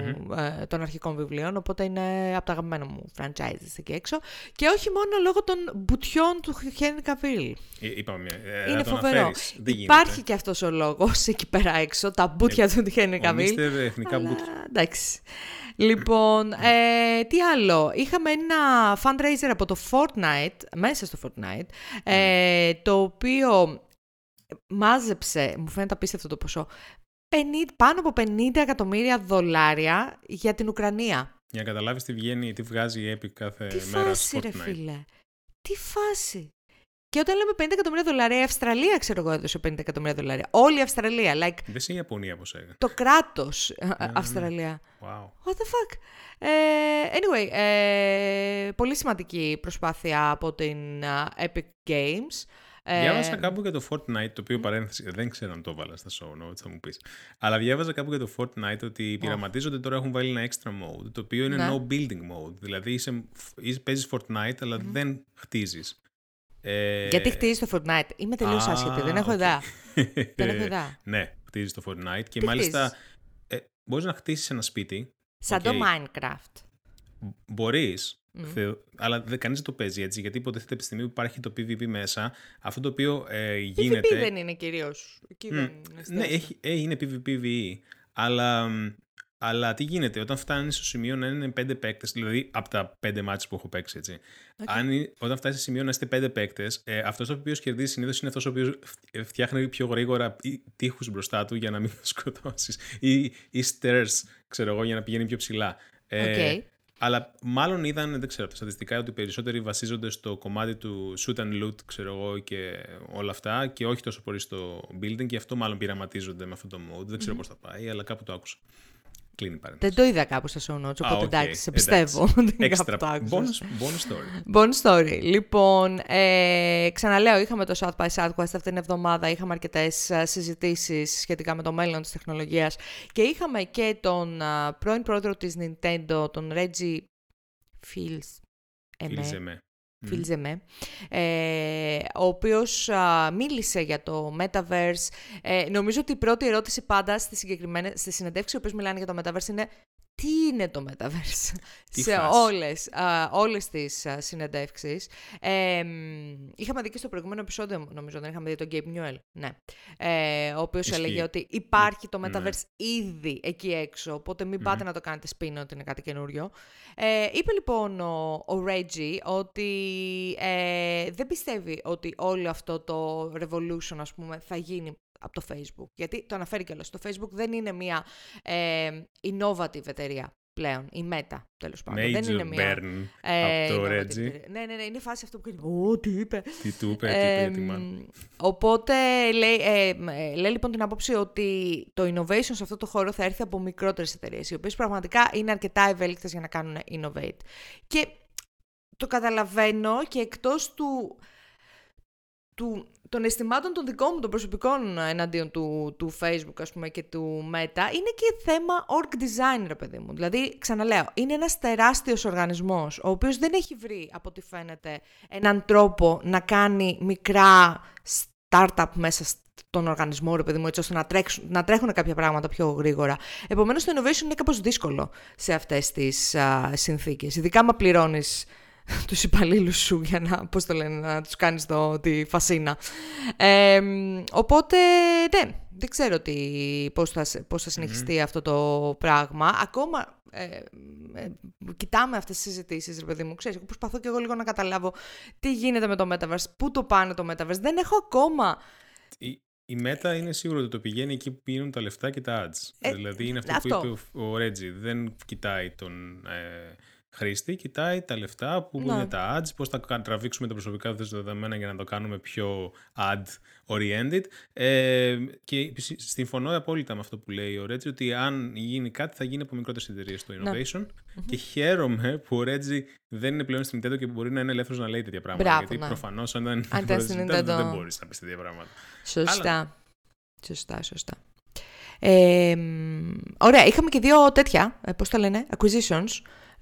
ε, των αρχικών βιβλίων, οπότε είναι από τα αγαπημένα μου franchises εκεί έξω. Και όχι μόνο λόγω των μπουτιών του Henry Cavill. Ε, είπαμε μια. Ε, Είναι να τον φοβερό. αναφέρεις. Δεν Υπάρχει γίνεται. και αυτός ο λόγος εκεί πέρα έξω, τα μπουτια του Henry Ο Cavill. Mr. Εθνικά Αλλά, Boot. εντάξει. Λοιπόν, ε, τι άλλο; Είχαμε ένα fundraiser από το Fortnite, μέσα στο Fortnite, ε, το οποίο μάζεψε, μου φαίνεται απίστευτο το ποσό, 50, πάνω από 50 εκατομμύρια δολάρια για την Ουκρανία. Για να καταλάβεις τι βγαίνει, τι βγάζει η Epic κάθε Τι μέρα φάση, στο ρε Fortnite. φίλε. Τι φάση. Και όταν λέμε 50 εκατομμύρια δολάρια, η Αυστραλία, ξέρω εγώ, έδωσε 50 εκατομμύρια δολάρια. Όλη η Αυστραλία. Like, Δεν είσαι η Ιαπωνία, όπως έλεγα. το κράτος ναι. Αυστραλία. Wow. What the fuck; Ε, anyway, ε, πολύ σημαντική προσπάθεια από την α, Epic Games. Ε, Διάβασα κάπου για το Fortnite, το οποίο παρένθεση, δεν ξέρω αν το έβαλα στα show notes, θα μου πεις. Αλλά διάβαζα κάπου για το Fortnite ότι πειραματίζονται τώρα έχουν βάλει ένα extra mode, το οποίο είναι Ναι. no building mode. Δηλαδή είσαι, είσαι, παίζεις Fortnite, αλλά δεν χτίζεις. Ε, Γιατί χτίζεις το Fortnite; Είμαι τελείως α, άσχετη. Δεν έχω οκ. ιδέα. <laughs> Δεν έχω ιδέα. ναι, χτίζεις το Fortnite και Τι μάλιστα χτίζεις; ε, μπορείς να χτίσεις ένα σπίτι. Σαν οκ. το Minecraft. Μπορείς, θε- αλλά δεν, κανείς δεν το παίζει έτσι, γιατί υποτίθεται από τη στιγμή που υπάρχει το PvP μέσα, αυτό το οποίο ε, γίνεται... PvP δεν είναι κυρίως. Εκεί Μμ, δεν είναι. Ναι, έχει, ε, είναι PvPvE, αλλά μ, Αλλά τι γίνεται, όταν φτάνει στο σημείο να είναι πέντε παίκτες, δηλαδή από τα πέντε μάτσε που έχω παίξει, έτσι. Okay. Αν, όταν φτάσει στο σημείο να είστε πέντε παίκτες, ε, αυτός ο οποίος κερδίζει συνήθως είναι αυτός ο οποίος φτιάχνει πιο γρήγορα τείχους μπροστά του για να μην το <laughs> σκοτώσεις. Ή, ή stairs, ξέρω εγώ, για να πηγαίνει πιο ψηλά. Okay. Ε, αλλά μάλλον είδαν, δεν ξέρω, τα στατιστικά ότι περισσότεροι βασίζονται στο κομμάτι του shoot and loot, ξέρω εγώ, και όλα αυτά, και όχι τόσο πολύ στο building, και αυτό μάλλον πειραματίζονται με αυτό το mode. Δεν ξέρω mm-hmm. πώς θα πάει, αλλά κάπου το άκουσα. Κλείνει Δεν το είδα κάπου στα show notes, οπότε εντάξει, σε πιστεύω. <laughs> Extra. bonus, bonus story. Bonus story. Λοιπόν, ε, ξαναλέω, είχαμε το South by Southwest αυτήν την εβδομάδα, είχαμε αρκετές ε, συζητήσεις σχετικά με το μέλλον της τεχνολογίας και είχαμε και τον uh, πρώην πρόεδρο της Nintendo, τον Reggie Fields. Εμέ. Φιλζεμέ, ε, ο οποίος μίλησε για το Metaverse. Ε, νομίζω ότι η πρώτη ερώτηση πάντα στη, συγκεκριμένη, στη συνεντεύξη, οι μιλάνε για το Metaverse, είναι τι είναι το Metaverse σε όλες, α, όλες τις α, συνεντεύξεις. Ε, είχαμε δει και στο προηγούμενο επεισόδιο, νομίζω, δεν είχαμε δει τον Gabe Newell, ναι, ε, ο οποίος έλεγε ότι υπάρχει το ναι. Metaverse ήδη εκεί έξω, οπότε μην πάτε να το κάνετε σπίτι ότι είναι κάτι καινούριο. Ε, είπε λοιπόν ο, ο Reggie ότι ε, δεν πιστεύει ότι όλο αυτό το revolution, ας πούμε, θα γίνει από το Facebook. Γιατί το αναφέρει κιόλας. Το Facebook δεν είναι μια ε, innovative εταιρεία πλέον. Η Meta, τέλος πάντων. Major δεν είναι μια... Burn ε, από το Reggie. Ναι, ναι, ναι, είναι φάση αυτό που κάνει. Ω, τι είπε. Τι του είπε, τι είπε, τι μάλλον. Οπότε λέει, ε, ε, λέει λοιπόν την άποψη ότι το innovation σε αυτό το χώρο θα έρθει από μικρότερες εταιρείες, οι οποίες πραγματικά είναι αρκετά ευέλικτες για να κάνουν innovate. Και το καταλαβαίνω και εκτός του, του των αισθημάτων των δικών μου, των προσωπικών εναντίον του, του Facebook ας πούμε, και του Meta, είναι και θέμα org design, ρε παιδί μου. Δηλαδή, ξαναλέω, είναι ένας τεράστιος οργανισμός, ο οποίος δεν έχει βρει, από ό,τι φαίνεται, έναν τρόπο να κάνει μικρά startup μέσα στον οργανισμό, ρε παιδί μου, έτσι ώστε να, τρέξουν, να τρέχουν κάποια πράγματα πιο γρήγορα. Επομένως, το innovation είναι κάπως δύσκολο σε αυτές τις α, συνθήκες. Ειδικά, άμα πληρώνεις <laughs> τους υπαλλήλους σου για να, πώς το λένε, να τους κάνεις το, τη φασίνα. οπότε, ναι, δεν ξέρω τι, πώς, θα, πώς θα συνεχιστει αυτό το πράγμα. Ακόμα ε, ε, κοιτάμε αυτές τις συζητήσεις, ρε παιδί μου. Ξέρεις, προσπαθώ και εγώ λίγο να καταλάβω τι γίνεται με το Metaverse, πού το πάνε το Metaverse. Δεν έχω ακόμα... Η, η Meta είναι σίγουρο ότι το πηγαίνει εκεί που πίνουν τα λεφτά και τα ads. Ε, δηλαδή είναι αυτό, αυτό, που είπε ο, ο Reggie. Δεν κοιτάει τον... Ε, χρήστη κοιτάει τα λεφτά που ναι. είναι τα ads, πώς θα τραβήξουμε τα προσωπικά δεδομένα για να το κάνουμε πιο ad-oriented. Ε, και συμφωνώ απόλυτα με αυτό που λέει ο Ρέτζι, ότι αν γίνει κάτι θα γίνει από μικρότερες εταιρείες στο ναι. innovation. Και χαίρομαι που ο Ρέτζι δεν είναι πλέον στην Nintendo και μπορεί να είναι ελεύθερος να λέει τέτοια πράγματα. Μπράβο, γιατί ναι. προφανώς αν δεν δεν μπορείς να πεις τέτοια πράγματα. Σωστά. Σωστά, σωστά. Ε, ωραία, είχαμε και δύο τέτοια, ε, πώς τα λένε, acquisitions.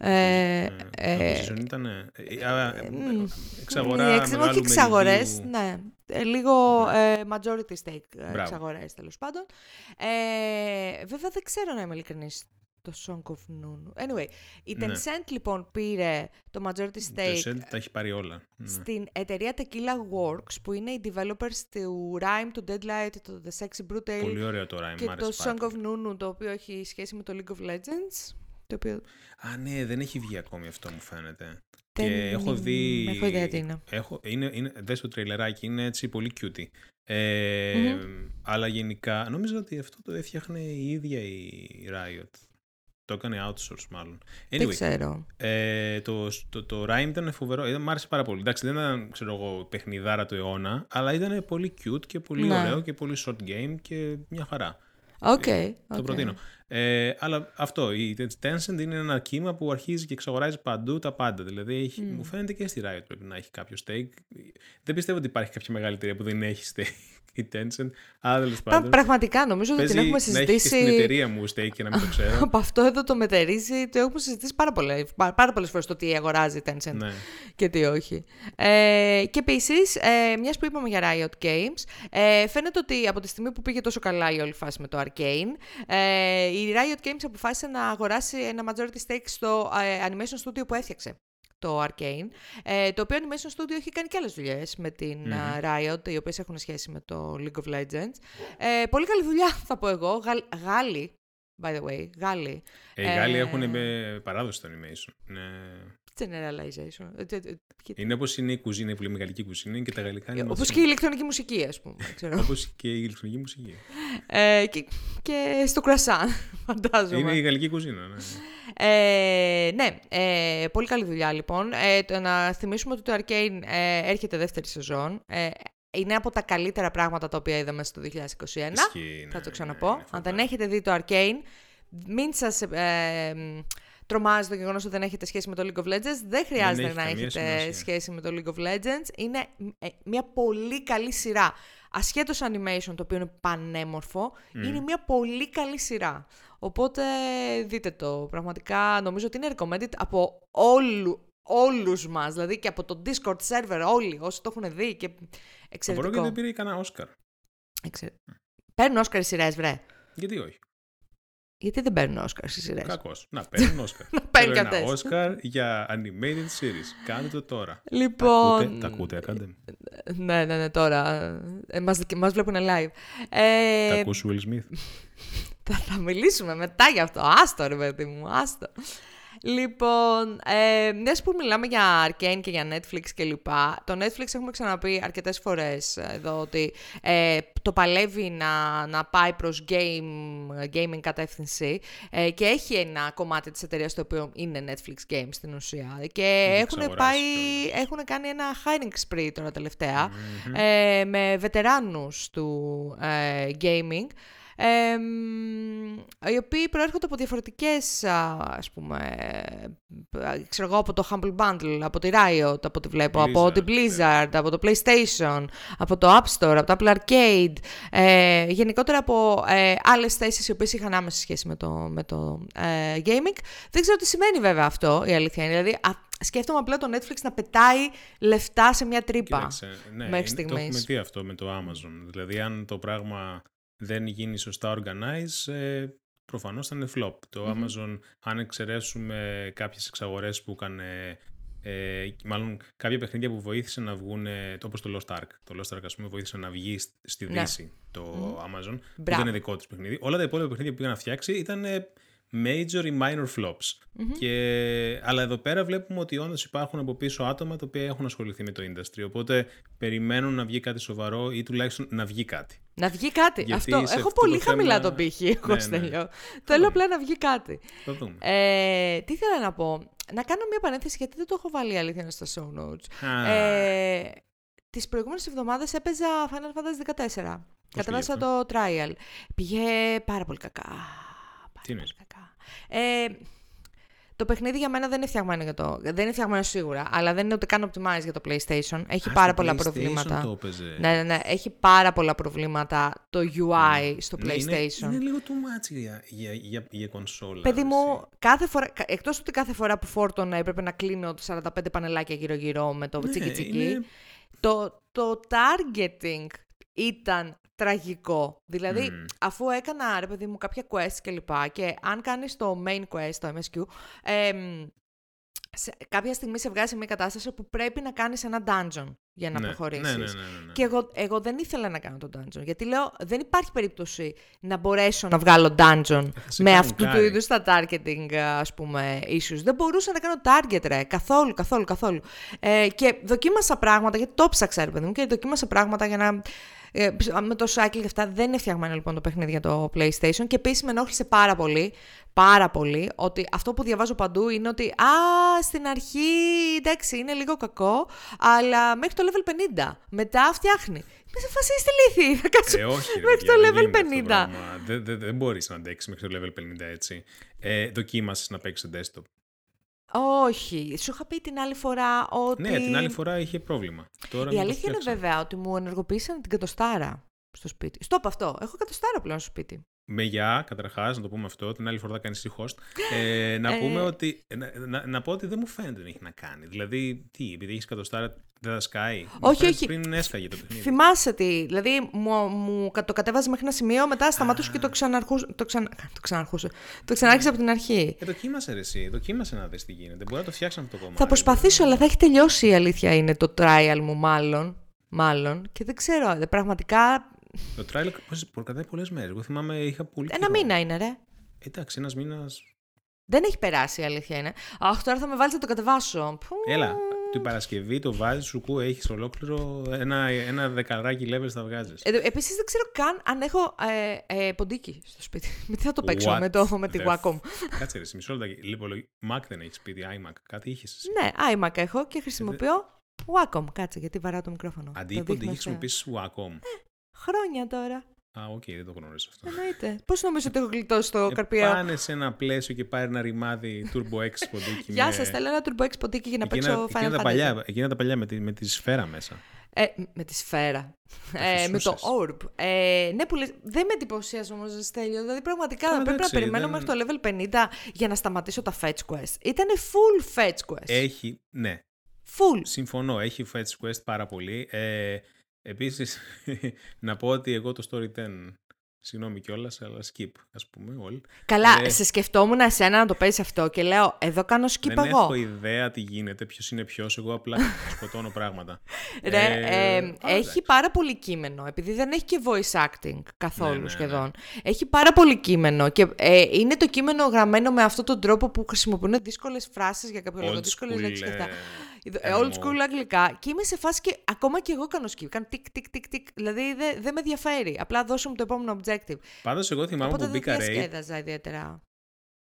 Ε, ε, ήταν εξαγορά Όχι εξαγορές, ναι. Λίγο majority stake εξαγορές, τέλος πάντων. Βέβαια δεν ξέρω να είμαι ειλικρινής το Song of Noon. Anyway, η ναι. Tencent λοιπόν πήρε το majority stake. Η Tencent τα έχει πάρει όλα. Ναι. Στην εταιρεία Tequila Works που είναι οι developers του Rhyme, του Deadlight, του The Sexy Brutal. Πολύ ωραίο το Rhyme, Και το Song of Noon το οποίο έχει σχέση με το League of Legends. Το οποίο... Α, ναι, δεν έχει βγει ακόμη αυτό μου φαίνεται. Δεν... Και έχω δει... Έχω ιδέα τι είναι. Έχω... είναι, είναι... Δες το τρέιλεράκι, είναι έτσι πολύ cutie. Ε, mm-hmm. Αλλά γενικά, νόμιζα ότι αυτό το έφτιαχνε η ίδια η Riot. Το έκανε outsource μάλλον. Anyway, δεν ξέρω. Ε, το, το, το Rhyme ήταν φοβερό. Ήταν, μ' άρεσε πάρα πολύ. Εντάξει, δεν ήταν ξέρω εγώ, παιχνιδάρα του αιώνα, αλλά ήταν πολύ cute και πολύ ναι. ωραίο και πολύ short game και μια χαρά. Okay, το okay. προτείνω. Ε, αλλά αυτό, η Tencent είναι ένα κύμα που αρχίζει και εξαγοράζει παντού τα πάντα. Δηλαδή, έχει, mm. μου φαίνεται και στη Riot πρέπει να έχει κάποιο stake. Δεν πιστεύω ότι υπάρχει κάποια μεγάλη εταιρεία που δεν έχει stake η Tencent. Άλλα πάντων. Πραγματικά νομίζω ότι την έχουμε συζητήσει. Να έχει και στην εταιρεία μου stake και να μην το ξέρω. <laughs> Από αυτό εδώ το μετερίζει, το έχουμε συζητήσει πάρα, πολλές, πάρα πολλές φορές το τι αγοράζει η Tencent ναι. και τι όχι. Ε, και επίσης, ε, μιας που είπαμε για Riot Games, ε, φαίνεται ότι από τη στιγμή που πήγε τόσο καλά η όλη φάση με το Arcane, ε, η Riot Games αποφάσισε να αγοράσει ένα majority stake στο ε, animation studio που έφτιαξε το Arcane, ε, το οποίο Animation Studio έχει κάνει και άλλες δουλειές με την mm Riot, οι οποίες έχουν σχέση με το League of Legends. Ε, πολύ καλή δουλειά, <laughs> θα πω εγώ. Γα, Γάλλοι, by the way, Γάλλοι. Ε, οι Γάλλοι έχουν με παράδοση στο animation. Ναι. Generalization. Ε, τε- τε- και- Είναι όπως είναι η κουζίνα, η πολυμεγαλική κουζίνα και τα γαλλικά είναι. Όπως και η ηλεκτρονική μουσική, ας πούμε. <laughs> ξέρω. Όπως και η ηλεκτρονική μουσική. ε, και, και στο κρασάν, <laughs> φαντάζομαι. Είναι η γαλλική κουζίνα. Ναι. Ε, ναι, ε, πολύ καλή δουλειά λοιπόν. Ε, το, να θυμίσουμε ότι το Arcane ε, έρχεται δεύτερη σεζόν. Ε, είναι από τα καλύτερα πράγματα τα οποία είδαμε στο 2021. Ισχύει, ναι, θα το ναι, ξαναπώ. ναι, Αν φοβερό. δεν έχετε δει το Arcane, μην σας ε, μ, τρομάζει το γεγονός ότι δεν έχετε σχέση με το League of Legends. Δεν χρειάζεται έχει να καμία έχετε σημασία. σχέση με το League of Legends. Είναι ε, μια πολύ καλή σειρά. Ασχέτως animation, το οποίο είναι πανέμορφο, είναι μια πολύ καλή σειρά. Οπότε δείτε το. Πραγματικά νομίζω ότι είναι recommended από όλου, όλους μας. Δηλαδή και από το Discord server όλοι όσοι το έχουν δει και Απορώ εξαιρετικό. γιατί δεν πήρε κανένα Όσκαρ. Εξε... Παίρνουν Όσκαρ οι σειρές, βρε. Γιατί όχι; Γιατί δεν παίρνουν Όσκαρ στις σειρές; Κακό. Να παίρνουν Όσκαρ. <laughs> Να παίρνουν Θέλω ένα κατές. Όσκαρ για animated series. Κάντε το τώρα. Λοιπόν... Τα ακούτε, τα ακούτε, κάντε. Ναι, ναι, ναι, τώρα. Ε, μας, μας βλέπουν live. Ε, Τα ακούς Will Smith. <laughs> θα, θα μιλήσουμε μετά γι' αυτό. Άστο, ρε παιδί μου, άστο. Λοιπόν, ε, μιας που μιλάμε για Arcane και για Netflix και λοιπά, το Netflix έχουμε ξαναπεί αρκετές φορές εδώ ότι ε, το παλεύει να, να πάει προς game, gaming κατεύθυνση ε, και έχει ένα κομμάτι της εταιρείας το οποίο είναι Netflix Games στην ουσία. Και Έχει έχουν, εξαγοράσει πάει, κιόλας. έχουν κάνει ένα hiring spree τώρα τελευταία ε, με βετεράνους του ε, gaming. ε, μ, οι οποίοι προέρχονται από διαφορετικές, α, ας πούμε, ε, ξέρω εγώ, από το Humble Bundle, από τη Riot, από ό,τι βλέπω, από Blizzard, την Blizzard, από το PlayStation, από το App Store, από το Apple Arcade, ε, γενικότερα από ε, άλλες θέσεις οι οποίες είχαν άμεση σχέση με το, με το ε, gaming. Δεν ξέρω τι σημαίνει βέβαια αυτό, η αλήθεια είναι. Δηλαδή, α, σκέφτομαι απλά το Netflix να πετάει λεφτά σε μια τρύπα. Κοίταξε, ναι, μέχρι είναι- το στιγμής. έχουμε δει αυτό με το Amazon. Δηλαδή, αν το πράγμα δεν γίνει σωστά organize, ε, προφανώς θα είναι flop. Το Amazon, αν εξαιρέσουμε κάποιες εξαγορές που έκανε, ε, μάλλον κάποια παιχνίδια που βοήθησε να βγουν, ε, όπως το Lost Ark. Το Lost Ark, ας πούμε, βοήθησε να βγει σ- στη Ναι. Δύση το Amazon, που Μπράβο. δεν είναι δικό της παιχνίδι. Όλα τα υπόλοιπα παιχνίδια που πήγαν να φτιάξει ήταν ε, major ή minor flops. Και, αλλά εδώ πέρα βλέπουμε ότι όντως υπάρχουν από πίσω άτομα τα οποία έχουν ασχοληθεί με το industry. Οπότε περιμένουν να βγει κάτι σοβαρό ή τουλάχιστον να βγει κάτι. Να βγει κάτι. Γιατί αυτό. σε Έχω αυτό πολύ το χαμηλά θέμα- τον πύχη, εγώ Ναι, ναι. Στέλιο. Θέλω απλά να βγει κάτι. Θα δούμε. Ε, τι ήθελα να πω. Να κάνω μια παρένθεση γιατί δεν το έχω βάλει η αλήθεια είναι στα show notes. Α, Ε, τις προηγούμενες εβδομάδες έπαιζα Final Fantasy 14. Κατέβασα πήγε το trial. Πήγε πάρα πολύ κακά. Πάρα Τι πολύ εννοείς; κακά. Ε, το παιχνίδι για μένα δεν είναι φτιαγμένο για το. Δεν είναι φτιαγμένο σίγουρα, αλλά δεν είναι ούτε καν optimized για το PlayStation. Έχει Α, πάρα στο πολλά PlayStation προβλήματα. το έπαιζε. Ναι, ναι, ναι. Έχει πάρα πολλά προβλήματα το UI στο Ναι, είναι- PlayStation. Είναι, λίγο too much για, για, για, για κονσόλα. Παιδί ρε, μου, εσύ. κάθε φορά, κα- εκτός ότι κάθε φορά που φόρτωνα έπρεπε να κλείνω 45 πανελάκια γύρω-γύρω με το Ναι, τσίκι τσίκι, είναι- το, το targeting ήταν τραγικό. Δηλαδή, Μμμ. αφού έκανα, ρε παιδί μου, κάποια quest και λοιπά και αν κάνεις το main quest, το MSQ, εμ, σε, κάποια στιγμή σε βγάζει σε μια κατάσταση που πρέπει να κάνεις ένα dungeon για να ναι, προχωρήσεις. Ναι, ναι, ναι, ναι, ναι. Και εγώ, εγώ δεν ήθελα να κάνω το dungeon. Γιατί λέω, δεν υπάρχει περίπτωση να μπορέσω να βγάλω dungeon σε με κάνουν αυτού του κάρι. είδους τα targeting, ας πούμε, issues. Δεν μπορούσα να κάνω target, ρε. Καθόλου, καθόλου, καθόλου. Ε, και δοκίμασα πράγματα, γιατί το ψάξα, ρε παιδί μου, και δοκίμασα πράγματα για να... Ε, με το cycle και αυτά δεν είναι φτιαγμένο λοιπόν το παιχνίδι για το PlayStation και επίσης με ενόχλησε πάρα πολύ, πάρα πολύ, ότι αυτό που διαβάζω παντού είναι ότι α, στην αρχή εντάξει είναι λίγο κακό, αλλά μέχρι το level 50. Μετά φτιάχνει. Είμαι σε φάση είστε λύθοι, θα κάτσω Ε, όχι, ρε, μέχρι παιδιά, το δεν level γίνεται αυτό το 50. πράγμα. Δεν, δεν, δεν μπορείς να αντέξεις μέχρι το level 50 έτσι. Ε, δοκίμασες να παίξεις σε desktop. Όχι. Σου είχα πει την άλλη φορά ότι. Ναι, την άλλη φορά είχε πρόβλημα. Τώρα Η μου το αλήθεια είναι φτιάξανε. βέβαια ότι μου ενεργοποίησαν την κατοστάρα στο σπίτι. Στο είπα αυτό. Έχω κατοστάρα πλέον στο σπίτι. Με γεια, καταρχάς, να το πούμε αυτό. Την άλλη φορά θα κάνεις εσύ host. Ε, <laughs> να Ε. πούμε ότι. Να, να, να πω ότι δεν μου φαίνεται να έχει να κάνει. Δηλαδή, τι, επειδή έχεις κατοστάρα, δεν θα σκάει. Μου Όχι, φαίνεται όχι. Πριν έσκαγε το παιχνίδι. Θυμάσαι τι. Δηλαδή μου, μου κα- το κατέβαζε μέχρι ένα σημείο, μετά σταματούσε και το ξαναρχούσε. Το, ξανα, το ξαναρχούσε. Το ξανάρχισε από την αρχή. Ε, δοκίμασε ρε, εσύ. Δοκίμασε να δεις τι γίνεται. Μπορεί να το φτιάξουν αυτό το κομμάτι. Θα προσπαθήσω, αλλά θα έχει τελειώσει η αλήθεια είναι το trial μου, μάλλον. Μάλλον. Και δεν ξέρω. δε- Πραγματικά. Το trial πώς- προκρατάει πολλές μέρες. Εγώ θυμάμαι είχα πολύ. Ένα καιρό. μήνα είναι, ρε. Εντάξει, ένας μήνας. Δεν έχει περάσει η αλήθεια είναι. Αχ, τώρα θα με βάλεις να το κατεβάσω. Που... Έλα, την Παρασκευή το βάζεις, σου κού, έχεις ολόκληρο ένα, ένα δεκαράκι levels θα βγάζεις. Ε, Επίσης δεν ξέρω καν αν έχω ε, ε, ποντίκι στο σπίτι. <laughs> Με τι θα το παίξω What με, το, με τη the Wacom. Κάτσε ρε, σε μισό λεπτό. Λοιπόν, Mac δεν έχεις σπίτι, iMac. Κάτι είχες. ναι, iMac έχω και χρησιμοποιώ Wacom. Κάτσε γιατί βαράω το μικρόφωνο. Αντί Το ποντίκι δείχνω χρησιμοποιήσει Wacom. Χρόνια τώρα. Α, οκ, δεν το γνωρίζω αυτό. Εννοείται. Πώς νομίζω ότι έχω γλιτώσει το Ε, καρπία. πάνε σε ένα πλαίσιο και πάρει ένα ρημάδι Turbo X ποντίκι. Γεια με- σας, θέλω ένα Turbo X ποντίκι για να Εκείνα, παίξω εκείνα Final τα Fantasy. παλιά, εκείνα τα παλιά με τη, με τη σφαίρα μέσα. Ε, με τη σφαίρα. Ε, με το φυσούσες. orb. Ε, ναι, που λες, δεν με εντυπωσίασε όμως, Στέλιο. Δηλαδή, πραγματικά Ε, πρέπει να εντάξει, περιμένω δεν- μέχρι το level 50 για να σταματήσω τα fetch quest. Ήταν full fetch quest. Έχει, ναι, Full. συμφωνώ, έχει Fetch Quest πάρα πολύ. Ε, επίσης, <laughs> να πω ότι εγώ το Story 10, συγγνώμη κιόλας, αλλά skip, ας πούμε, όλοι. Καλά, Ε, σε σκεφτόμουν εσένα να το παίζει αυτό και λέω, εδώ κάνω skip Δεν εγώ. έχω ιδέα τι γίνεται, ποιος είναι ποιος, εγώ απλά <laughs> σκοτώνω πράγματα. Ρε, Ε, ε, αλλά έχει εντάξει. πάρα πολύ κείμενο, επειδή δεν έχει και voice acting καθόλου Ναι, ναι, ναι. σχεδόν. Έχει πάρα πολύ κείμενο και ε, είναι το κείμενο γραμμένο με αυτόν τον τρόπο που χρησιμοποιούν δύσκολες φράσεις για κάποιο λόγο, Old δύσκολες school, λέξεις και αυτά. Ε, Ε, Old MMO. school αγγλικά. Και είμαι σε φάση και ακόμα και εγώ κάνω skip. Κάνω τικ, τικ, τικ, τικ. Δηλαδή δεν δεν με ενδιαφέρει. Απλά δώσω μου το επόμενο objective. Πάντως εγώ θυμάμαι Οπότε που δεν μπήκα raid, διασκέδαζα ιδιαίτερα.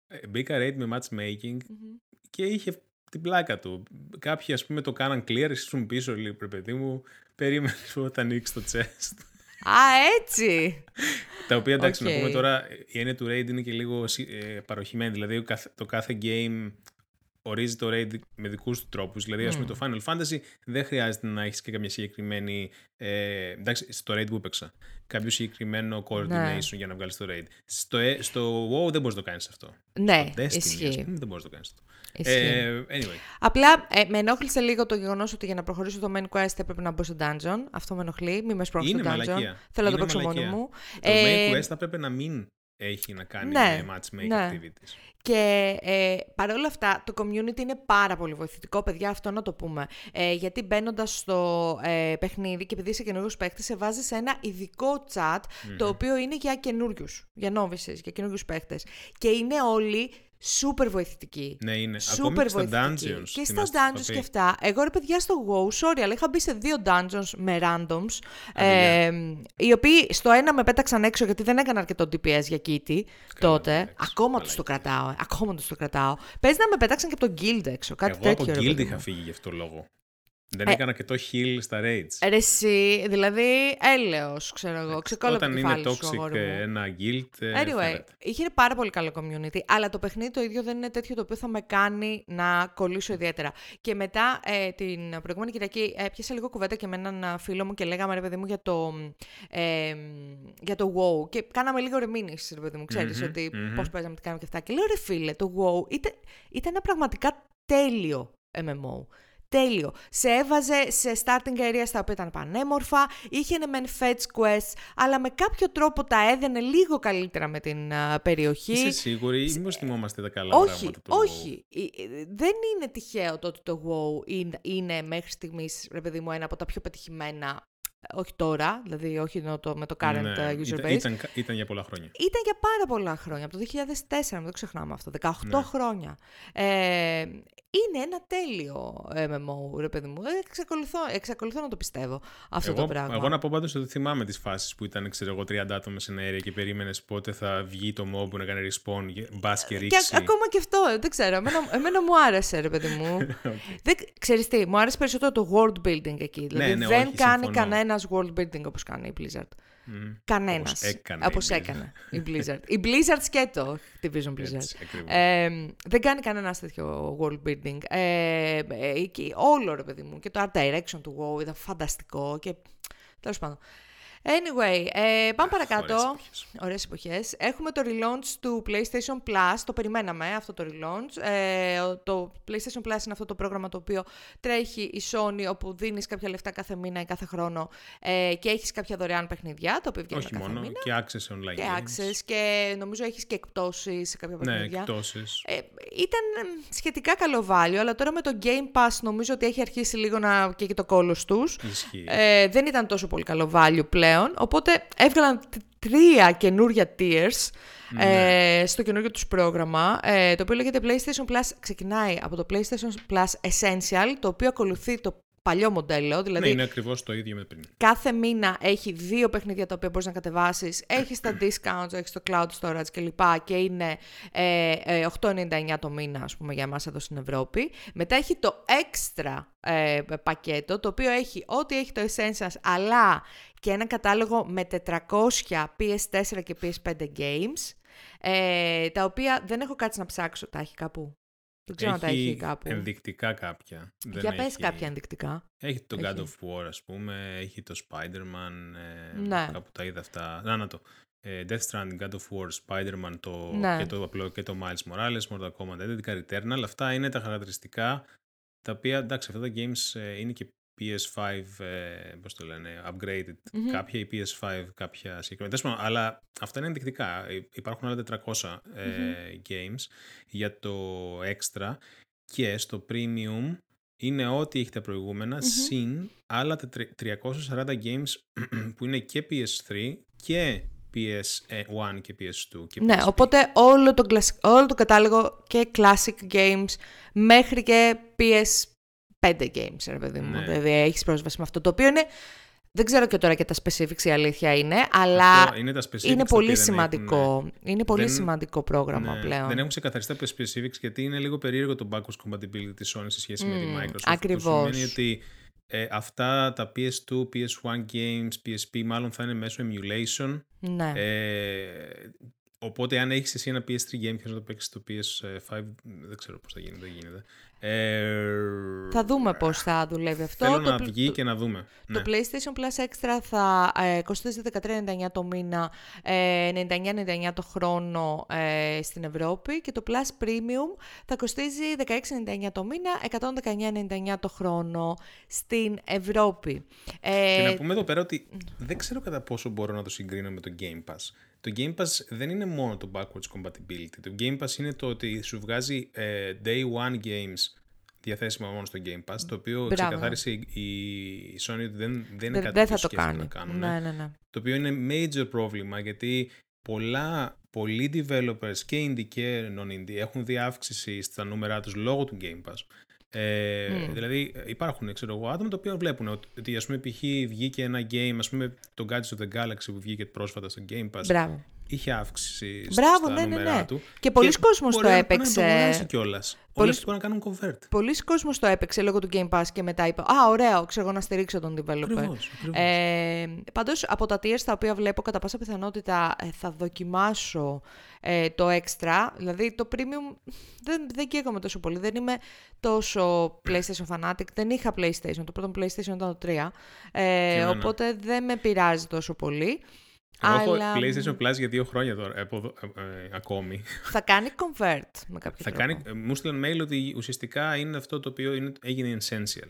ε, μπήκα raid με matchmaking Μμμ. και είχε την πλάκα του. Κάποιοι ας πούμε το κάναν clear, εσύ ήσουν πίσω λίγο, ρε παιδί μου, περίμενε <laughs> όταν ανοίξεις το chest. Α, έτσι! <laughs> Τα οποία εντάξει, Οκ. να πούμε τώρα, η έννοια του raid είναι και λίγο ε, παρωχημένη. Δηλαδή, ο καθ- το κάθε game ορίζει το raid με δικούς του τρόπους. Δηλαδή, ας πούμε, το Final Fantasy δεν χρειάζεται να έχεις και καμία συγκεκριμένη. Ε, εντάξει, στο raid που έπαιξα. Κάποιο συγκεκριμένο coordination για να βγάλεις το raid. Στο, ε, στο WoW δεν μπορείς να το κάνεις αυτό. Ναι, στο Destiny, ας ισχύει. πούμε, δεν μπορείς να το κάνεις αυτό. ισχύει. Ε, anyway, Απλά ε, με ενόχλησε λίγο το γεγονός ότι για να προχωρήσω το main quest έπρεπε να μπω στο dungeon. Αυτό με ενοχλεί. Μην με σπρώχνει είναι στο dungeon. μαλακία. Θέλω να το Είναι παίξω μόνη μαλακία. μου. Το Ε, main quest θα πρέπει να μην έχει να κάνει ναι, με matchmaking ναι. activities. Και ε, παρόλα αυτά, το community είναι πάρα πολύ βοηθητικό, παιδιά, αυτό να το πούμε. Ε, γιατί μπαίνοντας στο ε, παιχνίδι και επειδή είσαι καινούριο παίχτη, σε βάζεις σε ένα ειδικό chat, το οποίο είναι για καινούριους, για novices, για καινούριους παίχτε. Και είναι όλοι super βοηθητικοί. Ναι, είναι. Super Ακόμη και στα βοηθητικοί. dungeons. Και στα θυμάστε τι είχα dungeons πει. και αυτά. Εγώ ρε παιδιά στο WoW, sorry, αλλά είχα μπει σε δύο dungeons με randoms. Άντε, Ε, οι οποίοι στο ένα με πέταξαν έξω γιατί δεν έκανα αρκετό DPS για Kitty τότε. εντάξει, Ακόμα τους το κρατάω. ε, Ακόμα τους το κρατάω. Παίζει να με πέταξαν και από το guild έξω. Κάτι Εγώ τέτοιο. από ρε guild παιδί είχα μου. φύγει γι' αυτό το λόγο. Δεν Ε, έκανα και το heal στα raids. Ρε εσύ, δηλαδή έλεος, ξέρω εγώ. Ξεκόλα από το Όταν είναι κεφάλι σου, toxic αγόρι μου. ε, ένα guild, ε, Anyway, φέρεται. είχε πάρα πολύ καλό community, αλλά το παιχνίδι το ίδιο δεν είναι τέτοιο το οποίο θα με κάνει να κολλήσω ιδιαίτερα. Και μετά ε, την προηγούμενη Κυριακή έπιασα λίγο κουβέντα και με έναν α, φίλο μου και λέγαμε ρε παιδί μου για το, ε, για το WoW. Και κάναμε λίγο ρεμίνηση, ρε παιδί μου, ξέρεις Μμμ, ότι μμμ. πώς παίζαμε, τι κάναμε και αυτά. Και λέω ρε φίλε, το WoW ήταν, ήταν ένα πραγματικά τέλειο MMO. Τέλειο. Σε έβαζε σε starting areas τα οποία ήταν πανέμορφα, είχε ναι μεν fetch quests, αλλά με κάποιο τρόπο τα έδαινε λίγο καλύτερα με την α, περιοχή. Είσαι σίγουρη ή μήπως θυμόμαστε τα καλά όχι, πράγματα του όχι. Ε, ε, Δεν είναι τυχαίο το ότι το WoW είναι, είναι μέχρι στιγμής, ρε παιδί μου, ένα από τα πιο πετυχημένα, ε, όχι τώρα, δηλαδή όχι ενώ το, με το WoW. current Ναι, ε, user ήταν, base, ήταν, ήταν για πολλά χρόνια. ήταν για πάρα πολλά χρόνια, από το 2004, μην το ξεχνάμε αυτό, 18 Ναι. χρόνια. Ε, είναι ένα τέλειο MMO, ρε παιδί μου. Ε, Εξακολουθώ, εξακολουθώ να το πιστεύω αυτό Εγώ, το πράγμα. εγώ να πω πάντως ότι θυμάμαι τις φάσεις που ήταν, ξέρω εγώ, 30 άτομα σε ένα area και περίμενες πότε θα βγει το mob που να κάνει respawn, μπας και και ρίξει. α- ακόμα και αυτό, ε, δεν ξέρω. Εμένα, εμένα μου άρεσε, ρε παιδί μου. <laughs> δεν, ξέρεις τι, μου άρεσε περισσότερο το world building εκεί. Δηλαδή ναι, δεν όχι, κάνει συμφωνώ. κανένας world building όπως κάνει η Blizzard. Μμμ. Κανένας. Όπως έκανε Όπως η Blizzard. έκανε η Blizzard. η Blizzard σκέτο Activision Blizzard. Έτσι, ακριβώς. Ε, δεν κάνει κανένας τέτοιο world building. Ε, ε, εκεί, όλο ρε παιδί μου. Και το art direction του WoW ήταν φανταστικό. Και τέλος πάντων. Anyway, ε, πάμε παρακάτω. ωραίες εποχές. Ωραίες εποχές. Έχουμε το relaunch του PlayStation Plus. Το περιμέναμε αυτό το relaunch. Ε, το PlayStation Plus είναι αυτό το πρόγραμμα το οποίο τρέχει η Sony όπου δίνεις κάποια λεφτά κάθε μήνα ή κάθε χρόνο ε, και έχεις κάποια δωρεάν παιχνιδιά τα οποία βγαίνουν Όχι κάθε μόνο, μήνα. και access online Και games. access και νομίζω έχεις και εκπτώσεις σε κάποια Ναι, παιχνίδια. εκτόσεις. Ε, ήταν ε, σχετικά καλό value, αλλά τώρα με το Game Pass νομίζω ότι έχει αρχίσει λίγο να καίγει το κόλλος τους. Ισχύει. Ε, δεν ήταν τόσο πολύ καλό value πλέον, οπότε έβγαλαν τ- τρία καινούρια tiers Ναι. ε, στο καινούργιο τους πρόγραμμα, ε, το οποίο λέγεται PlayStation Plus, ξεκινάει από το PlayStation Plus Essential, το οποίο ακολουθεί το παλιό μοντέλο, δηλαδή Ναι, είναι ακριβώς το ίδιο με πριν. κάθε μήνα έχει δύο παιχνίδια τα οποία μπορείς να κατεβάσεις, έχεις τα discounts, έχεις το cloud storage κλπ. και είναι ε, ε, 8,99 το μήνα ας πούμε για εμάς εδώ στην Ευρώπη. Μετά έχει το extra ε, πακέτο, το οποίο έχει ό,τι έχει το Essentials, αλλά και ένα κατάλογο με 400 PS4 και PS5 games, ε, τα οποία δεν έχω κάτσει να ψάξω, τα έχει κάπου; Δεν ξέρω αν τα έχει κάπου. ενδεικτικά κάποια. Δεν Για πες έχει- κάποια ενδεικτικά. Έχει το Έχει. God of War, ας πούμε, έχει το Spider-Man, ε, Ναι. κάπου τα είδα αυτά. Να, να το. Ε, Death Stranding, God of War, Spider-Man το, Ναι. και το απλό και το Miles Morales, Mortal Kombat, Identical Returnal. Αυτά είναι τα χαρακτηριστικά τα οποία, εντάξει, αυτά τα games ε, είναι και PS5, ες, πώς το λένε, upgraded. Μμμ. Κάποια η PS5, κάποια συγκεκριμένα. Τέλος πάντων, αλλά αυτά είναι ενδεικτικά. Ε, Υπάρχουν άλλα 400 ε, games για το extra και στο premium είναι ό,τι έχει τα προηγουμενα συν άλλα τα τρι- 340 games <clears throat> που είναι και PS3 και PS1 και PS2 και Ναι, PSP. οπότε όλο το, κλασ- όλο το κατάλογο και classic games μέχρι και PS5 games, ρε παιδί μου. Ναι. Δηλαδή έχεις πρόσβαση με αυτό το οποίο είναι... Δεν ξέρω και τώρα και τα specifics η αλήθεια είναι, αλλά Αυτό είναι τα specifics είναι τα πολύ οποία δεν σημαντικό. έχουν, Είναι πολύ δεν- σημαντικό πρόγραμμα ναι, πλέον. Δεν έχουν ξεκαθαριστεί τα specifics γιατί είναι λίγο περίεργο το backwards compatibility της Sony σε σχέση με τη Μμμ, Microsoft. ακριβώς. Που σημαίνει ότι ε, αυτά τα PS2, PS1 games, PSP μάλλον θα είναι μέσω emulation. Ναι. Ε, οπότε αν έχεις εσύ ένα PS3 game και να το παίξεις στο PS5, δεν ξέρω πώς θα γίνει, δεν γίνεται. Ε, θα δούμε πώς θα δουλεύει αυτό. Θέλω Το να πλ- βγει το- και να δούμε. Το Ναι. PlayStation Plus Extra θα ε, κοστίζει 13,99 το μήνα, ε, 99,99 το χρόνο ε, στην Ευρώπη και το Plus Premium θα κοστίζει 16,99 το μήνα, 119,99 το χρόνο στην Ευρώπη. Ε, Και να πούμε εδώ πέρα ότι δεν ξέρω κατά πόσο μπορώ να το συγκρίνω με το Game Pass. Το Game Pass δεν είναι μόνο το backwards compatibility. Το Game Pass είναι το ότι σου βγάζει ε, day one games διαθέσιμα μόνο στο Game Pass, το οποίο Μπράβο. ξεκαθάρισε η, η Sony ότι δεν, δεν είναι δεν, κάτι δεν που θα το σκέφτεται κάνει. να κάνουν. Ναι, ναι, ναι. Το οποίο είναι major πρόβλημα γιατί πολλά, πολλοί developers και indie και non-indie έχουν δει αύξηση στα νούμερά τους λόγω του Game Pass. Ε, Μμ. Δηλαδή υπάρχουν ξέρω εγώ, άτομα τα οποία βλέπουν ότι, ότι ας πούμε π.χ. βγήκε ένα game, ας πούμε το Guardians of the Galaxy που βγήκε πρόσφατα στο Game Pass, Μπράβο. Είχε αύξηση σ- Μπράβο, στα ναι, ναι, νούμερά ναι. του. Και πολλοί κόσμος μπορεί το να πάνε να έπαιξε. αγοράσει κιόλας. Όλοι Πολλοί- αυτοί μπορούν να κάνουν convert. Πολλοί κόσμος το έπαιξε λόγω του Game Pass και μετά είπε «Α, ωραίο, ξέρω εγώ να στηρίξω τον developer». Ακριβώς, ακριβώς. Ε, πάντως από τα tiers τα οποία βλέπω κατά πάσα πιθανότητα ε, θα δοκιμάσω ε, το extra, δηλαδή το premium δεν, δεν καίγομαι τόσο πολύ, δεν είμαι τόσο PlayStation fanatic, δεν είχα PlayStation, το πρώτο PlayStation ήταν το 3, ε, Και εμένα. οπότε δεν με πειράζει τόσο πολύ. Εγώ έχω αλλά PlayStation Plus για δύο χρόνια τώρα, από εδώ- ε, ε, ακόμη. θα κάνει convert με κάποιο Θα τρόπο. κάνει, ε, μου στείλαν mail ότι ουσιαστικά είναι αυτό το οποίο είναι, έγινε essential.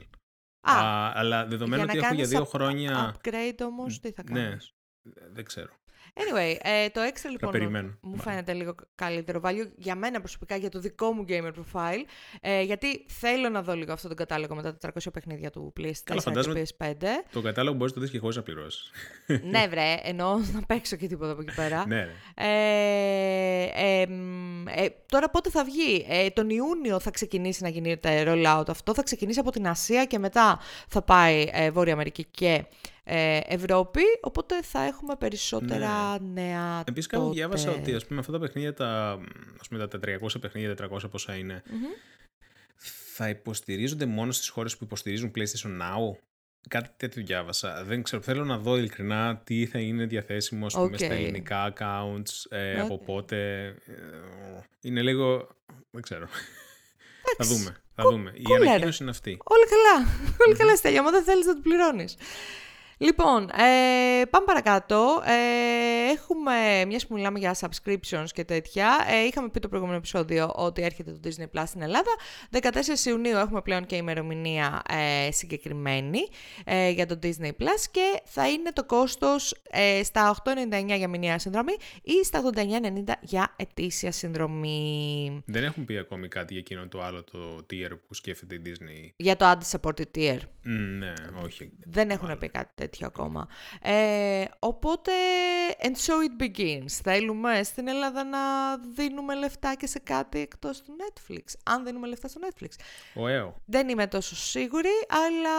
Α, Α, αλλά δεδομένου ότι να έχω για κάνεις δύο up- χρόνια. upgrade όμως, τι θα Ναι, κάνεις; δεν ξέρω. Anyway, ε, το extra λοιπόν περιμένω, μου μάλλον. φαίνεται λίγο καλύτερο value για μένα προσωπικά, για το δικό μου gamer profile, ε, γιατί θέλω να δω λίγο αυτό τον κατάλογο με τα 400 παιχνίδια του PlayStation Καλά, 4 φαντάζομαι- και PS5. Το κατάλογο μπορείς να το δεις και χωρίς να πληρώσεις. ναι βρε, εννοώ να παίξω και τίποτα από εκεί πέρα. ναι, ρε. Ε, ε, μ, ε, τώρα πότε θα βγει; Ε, τον Ιούνιο θα ξεκινήσει να γίνεται rollout αυτό. Θα ξεκινήσει από την Ασία και μετά θα πάει ε, Βόρεια Αμερική και ε, Ευρώπη. Οπότε θα έχουμε περισσότερα νέα Επίσης, κάπου τότε. διάβασα ότι ας πούμε, αυτά τα παιχνίδια, τα, ας πούμε, τα 400 παιχνίδια, 400 πόσα είναι, θα υποστηρίζονται μόνο στις χώρες που υποστηρίζουν PlayStation Now; Κάτι τέτοιο διάβασα. Δεν ξέρω. Θέλω να δω ειλικρινά τι θα είναι διαθέσιμο ας πούμε, στα Οκ. ελληνικά accounts, ε, από Οκ. πότε. ε, είναι λίγο. Δεν ξέρω. θα δούμε. Θα δούμε. Η κούλα, ρε. ανακοίνωση είναι αυτή. Όλα καλά. Όλα καλά, Στέλια. Άμα δεν θέλεις να το πληρώνεις. Λοιπόν, ε, πάμε παρακάτω. Ε, έχουμε, μιας που μιλάμε για subscriptions και τέτοια, ε, είχαμε πει το προηγούμενο επεισόδιο ότι έρχεται το Disney Plus στην Ελλάδα. 14 Ιουνίου έχουμε πλέον και ημερομηνία ε, συγκεκριμένη ε, για το Disney Plus και θα είναι το κόστος ε, στα 8,99 για μηνιαία συνδρομή ή στα 89,90 για ετήσια συνδρομή. Δεν έχουν πει ακόμη κάτι για εκείνο το άλλο το tier που σκέφτεται η Disney; Για το ad-supported tier. Μ, ναι, όχι. Δεν έχουν πει κάτι τέτοιο. Τέτοιο ακόμα. Ε, οπότε, and so it begins. Θέλουμε στην Ελλάδα να δίνουμε λεφτά και σε κάτι εκτός του Netflix. Αν δίνουμε λεφτά στο Netflix. Ωραίο. Δεν είμαι τόσο σίγουρη, αλλά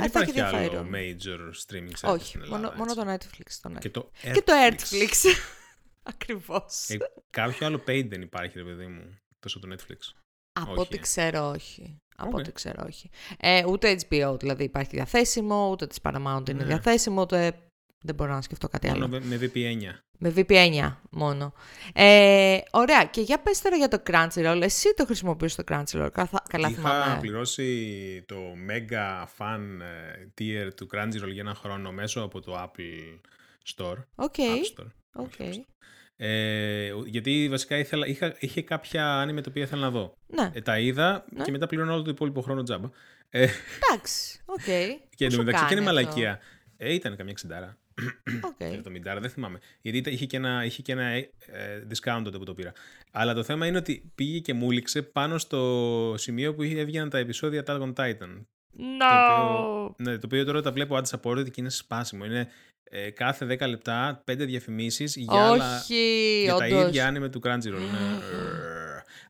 Δεν θα έχει υπάρχει άλλο ενδιαφέρον. major streaming service Όχι, στην Ελλάδα. μόνο, μόνο έτσι. το Netflix. Το Netflix. Και το Και το Netflix. Netflix. <laughs> Ακριβώς. Ε, κάποιο άλλο paid δεν υπάρχει, ρε παιδί μου, τόσο το Netflix. Από όχι, ό,τι ε. ξέρω, όχι. Από Οκ. ό,τι ξέρω, όχι. Ε, ούτε HBO δηλαδή υπάρχει διαθέσιμο, ούτε της Paramount είναι Ναι. διαθέσιμο, ούτε δεν μπορώ να σκεφτώ κάτι Μόνο άλλο. με, με VPN. Με VPN μόνο. Ε, ωραία. Και για πες τώρα για το Crunchyroll. Εσύ το χρησιμοποιείς το Crunchyroll. Καθα- Καλά Είχα θυμάμαι. πληρώσει το mega fan ε, tier του Crunchyroll για ένα χρόνο μέσω από το Apple Store. Οκ. App Store. Οκ. όχι App Store. Ε, γιατί βασικά ήθελα, είχα, είχε κάποια άνιμε τα οποία ήθελα να δω. Ναι. Ε, τα είδα Ναι. και μετά πληρώνω όλο το υπόλοιπο χρόνο τζάμπα. Ε, Εντάξει. Οκ. <laughs> και Πόσο εντωμεταξύ και είναι κάνεις αυτό; μαλακία. Ε, ήταν καμιά εξηντάρα. Οκ. <clears throat> 70, δεν θυμάμαι. Γιατί ήταν- είχε και ένα, είχε και ένα ε, ε, discount τότε που το πήρα. Αλλά το θέμα είναι ότι πήγε και μου 'ληξε πάνω στο σημείο που είχε- έβγαιναν τα επεισόδια Attack on Titan. No. οποίο- Ναι, το οποίο τώρα τα βλέπω ad supported και είναι σπάσιμο. Είναι ε, κάθε 10 λεπτά 5 διαφημίσεις για, άλλα, Όχι, για τα όντως. ίδια άνime του Crunchyroll. Ναι.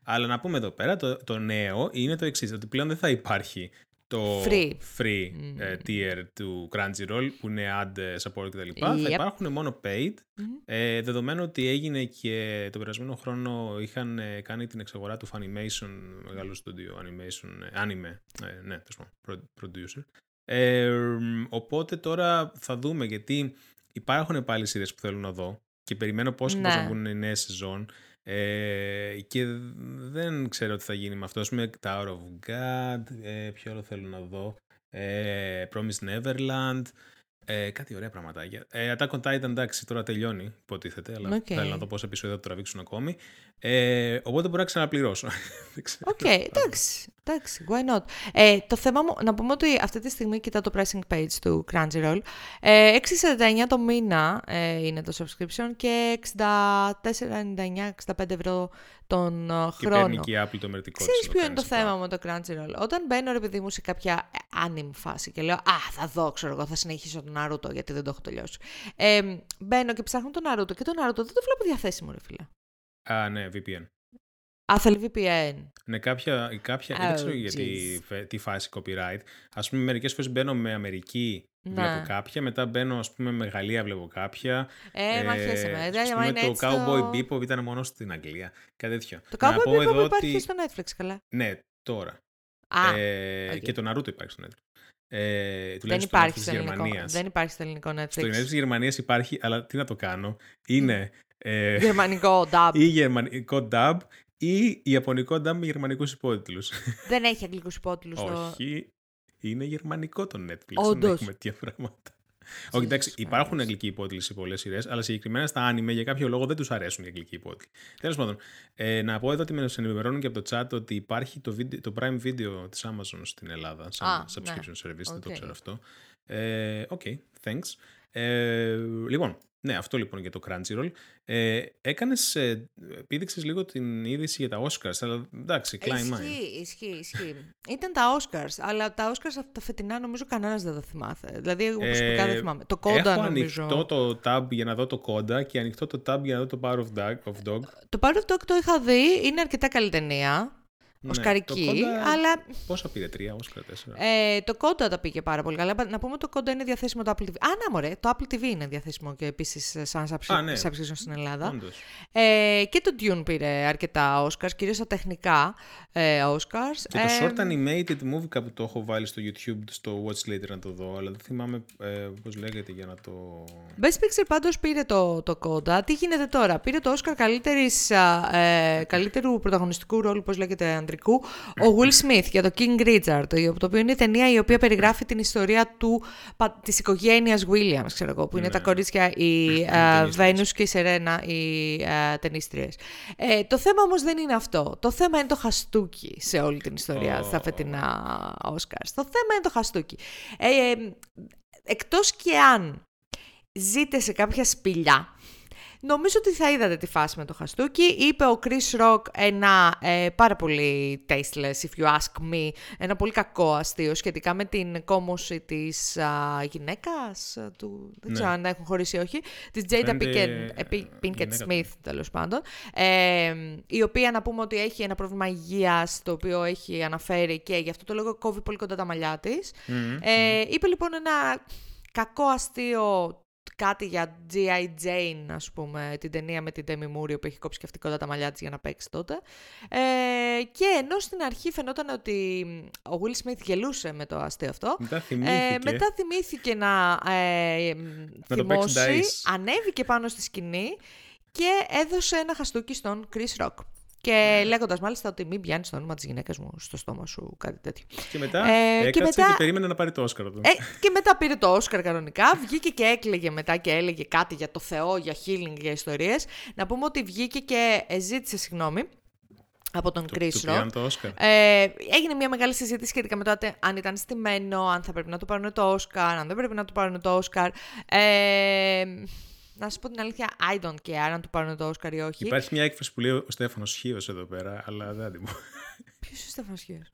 Αλλά να πούμε εδώ πέρα, το, το νέο είναι το εξής: ότι πλέον δεν θα υπάρχει το Free. free, ε, tier του Crunchyroll που είναι ad support κτλ. Θα Yep. υπάρχουν μόνο paid. Μμμ. Ε, δεδομένου ότι έγινε και το περασμένο χρόνο είχαν ε, κάνει την εξαγορά του Funimation, μεγάλο στούντιο animation, ε, anime, ε, ναι, τέλος πάντων, pro- producer. Ε, μ, οπότε τώρα θα δούμε γιατί υπάρχουν πάλι σειρές που θέλω να δω και περιμένω πώς και πώς Ναι. να βγουν οι νέες σεζόν ε, και δεν ξέρω τι θα γίνει με αυτό. Ας πούμε, Tower of God, ε, ποιο άλλο θέλω να δω, ε, Promised Neverland, ε, κάτι ωραία πραγματάκια. Ε, Attack on Titan, εντάξει, τώρα τελειώνει, υποτίθεται, αλλά Οκ. θέλω να δω πόσα επεισόδια θα το τραβήξουν ακόμη. Ε, οπότε μπορώ να ξαναπληρώσω. <laughs> Δεν ξέρω. Οκ, εντάξει. Εντάξει, why not. Ε, το θέμα μου, να πούμε ότι αυτή τη στιγμή κοιτάω το pricing page του Crunchyroll. Ε, 6,49 το μήνα ε, είναι το subscription και 64,99-65 ευρώ τον ε, Και παίρνει χρόνο. και η Apple το μερτικό της Ξέρεις να ποιο το είναι το κάνει θέμα με το Crunchyroll; Όταν μπαίνω ρε παιδί μου σε κάποια ε, anime φάση και λέω «Α, θα δω, ξέρω εγώ, θα συνεχίσω τον Naruto γιατί δεν το έχω τελειώσει». Ε, μπαίνω και ψάχνω τον Naruto και τον Naruto δεν το βλέπω διαθέσιμο ρε φίλε. Separation. Α, ναι, VPN. Α, θέλει VPN. Ναι, κάποια, κάποια δεν Oh, ξέρω γιατί, φε- τι φάση copyright. Ας πούμε, μερικές φορές μπαίνω με Αμερική, Ναι. βλέπω κάποια, μετά μπαίνω, ας πούμε, με Γαλλία, βλέπω κάποια. Ε, μα χέσε με. ας Ε, άμα πούμε, είναι το έτσι, Cowboy Bebop ήταν μόνο στην Αγγλία. Κάτι τέτοιο. Το Να Cowboy πω Bebop εδώ υπάρχει ότι- στο Netflix, καλά. Ναι, τώρα. Α, ε, οκ. Και το Naruto υπάρχει στο Netflix. Ε, δεν τουλάχιστον υπάρχει, στο στο Netflix ελληνικό, Γερμανίας. δεν υπάρχει στο ελληνικό Netflix. Στο Netflix της Γερμανίας υπάρχει, αλλά τι να το κάνω. Είναι ε, Γερμανικό dub. ή γερμανικό dub ή ιαπωνικό dub με γερμανικούς υπότιτλους. δεν έχει αγγλικούς υπότιτλους. στο... Όχι, είναι γερμανικό το Netflix. Όντως. Δεν έχουμε τέτοια πράγματα. Όχι, εντάξει, Jesus υπάρχουν Christ. αγγλικοί υπότιτλοι σε πολλές σειρές, αλλά συγκεκριμένα στα άνιμε για κάποιο λόγο δεν τους αρέσουν οι αγγλικοί υπότιτλοι. Τέλος πάντων, ε, να πω εδώ ότι με ενημερώνουν και από το chat ότι υπάρχει το, βίντεο, το Prime Video της Amazon στην Ελλάδα, σαν Α, subscription service. Δεν το Οκ. ξέρω αυτό. Ε, OK, thanks. Ε, λοιπόν, ναι, αυτό λοιπόν για το Crunchyroll. Ε, Έκανες, ε, επίδειξες λίγο την είδηση για τα Oscars, αλλά εντάξει, κλάιν μάιν. Ισχύει, ισχύει, ισχύει. Ήταν τα Oscars, αλλά τα Oscars αυτά τα φετινά νομίζω κανένας δεν τα θυμάται. Δηλαδή, εγώ προσωπικά δεν Ε, θυμάμαι. Το CODA Έχω νομίζω. ανοιχτό το tab για να δω το CODA και ανοιχτό το tab για να δω το Power of Dog. Of Dog. Το Power of Dog το είχα δει, είναι αρκετά καλή ταινία. Ναι, Οσκαρική, το CODA αλλά Πόσα πήρε, τρία, Όσκαρ, τέσσερα. Ε, το Κόντα τα πήγε πάρα πολύ καλά. Να πούμε ότι το Κόντα είναι διαθέσιμο το Apple TV. Α, να μωρέ, το Apple TV είναι διαθέσιμο και επίσης σαν subscription Α, ναι. στην Ελλάδα. Όντως. Ε, και το Dune πήρε αρκετά Oscars, κυρίως τα τεχνικά ε, Oscars. Και το Ε, short animated movie κάπου το έχω βάλει στο YouTube, στο Watch Later να το δω, αλλά δεν θυμάμαι ε, πώς λέγεται για να το... Best Picture πάντως πήρε το, το Κόντα. Τι γίνεται τώρα; Πήρε το Oscar καλύτερης, α, ε, καλύτερου πρωταγωνιστικού ρόλου, πώς λέγεται, ανδρικού, ο Will Smith για το King Richard, το, το οποίο είναι η ταινία η οποία περιγράφει την ιστορία του, πα, της οικογένειας Williams, ξέρω εγώ, που είναι Ναι. τα κορίτσια, η ε, Ταινίστριες. Venus και η Serena, οι ε, ταινίστριες. Ε, το θέμα όμως δεν είναι αυτό. Το θέμα είναι το χαστούκι σε όλη την ιστορία Ω. στα φετινά Oscars. Το θέμα είναι το χαστούκι. Ε, ε, εκτός και αν ζείτε σε κάποια σπηλιά, Νομίζω ότι θα είδατε τη φάση με το χαστούκι. Είπε ο Chris Rock ένα ε, πάρα πολύ tasteless, if you ask me, ένα πολύ κακό αστείο σχετικά με την κόμωση της α, γυναίκας του, δεν Ναι. ξέρω αν έχουν χωρίσει ή όχι, της Jada Φαίνεται, Pinkett, ε, ε, Pinkett γυναίκα Smith, τέλος πάντων, ε, η οποία να πούμε ότι έχει ένα πρόβλημα υγείας, το οποίο έχει αναφέρει και γι' αυτό το λόγο κόβει πολύ κοντά τα μαλλιά της. Μμμ, Ε, είπε λοιπόν ένα κακό αστείο κάτι για G.I. Jane, ας πούμε, την ταινία με την Demi Moore που έχει κόψει και αυτή κοντά τα μαλλιά της για να παίξει τότε. Ε, και ενώ στην αρχή φαινόταν ότι ο Will Smith γελούσε με το αστείο αυτό, Μετά θυμήθηκε. ε, μετά θυμήθηκε να ε, Να το παίξει θυμώσει, dice. ανέβηκε πάνω στη σκηνή και έδωσε ένα χαστούκι στον Chris Rock. Και Ναι. λέγοντας μάλιστα ότι μην πιάνεις το όνομα της γυναίκας μου στο στόμα σου, κάτι τέτοιο. Και μετά Ε, και έκατσε και, μετά- περίμενε να πάρει το Όσκαρ του. Ε, και μετά πήρε το Όσκαρ κανονικά. Βγήκε και έκλαιγε μετά και έλεγε κάτι για το Θεό, για healing, για ιστορίες. Να πούμε ότι βγήκε και ε, ζήτησε συγγνώμη από τον του, Chris του Rock. πήραν το Όσκαρ. Ε, έγινε μια μεγάλη συζήτηση σχετικά με το ατε- αν ήταν στημένο, αν θα πρέπει να του πάρουν το Όσκαρ, αν δεν πρέπει να του πάρουν το Όσκαρ. Ε, να σα πω την αλήθεια, I don't care αν του πάρουν το Όσκαρ ή όχι. Υπάρχει μια έκφραση που λέει ο Στέφανος Χίος εδώ πέρα, αλλά δεν την πω. Ποιος είναι ο Στέφανος Χίος;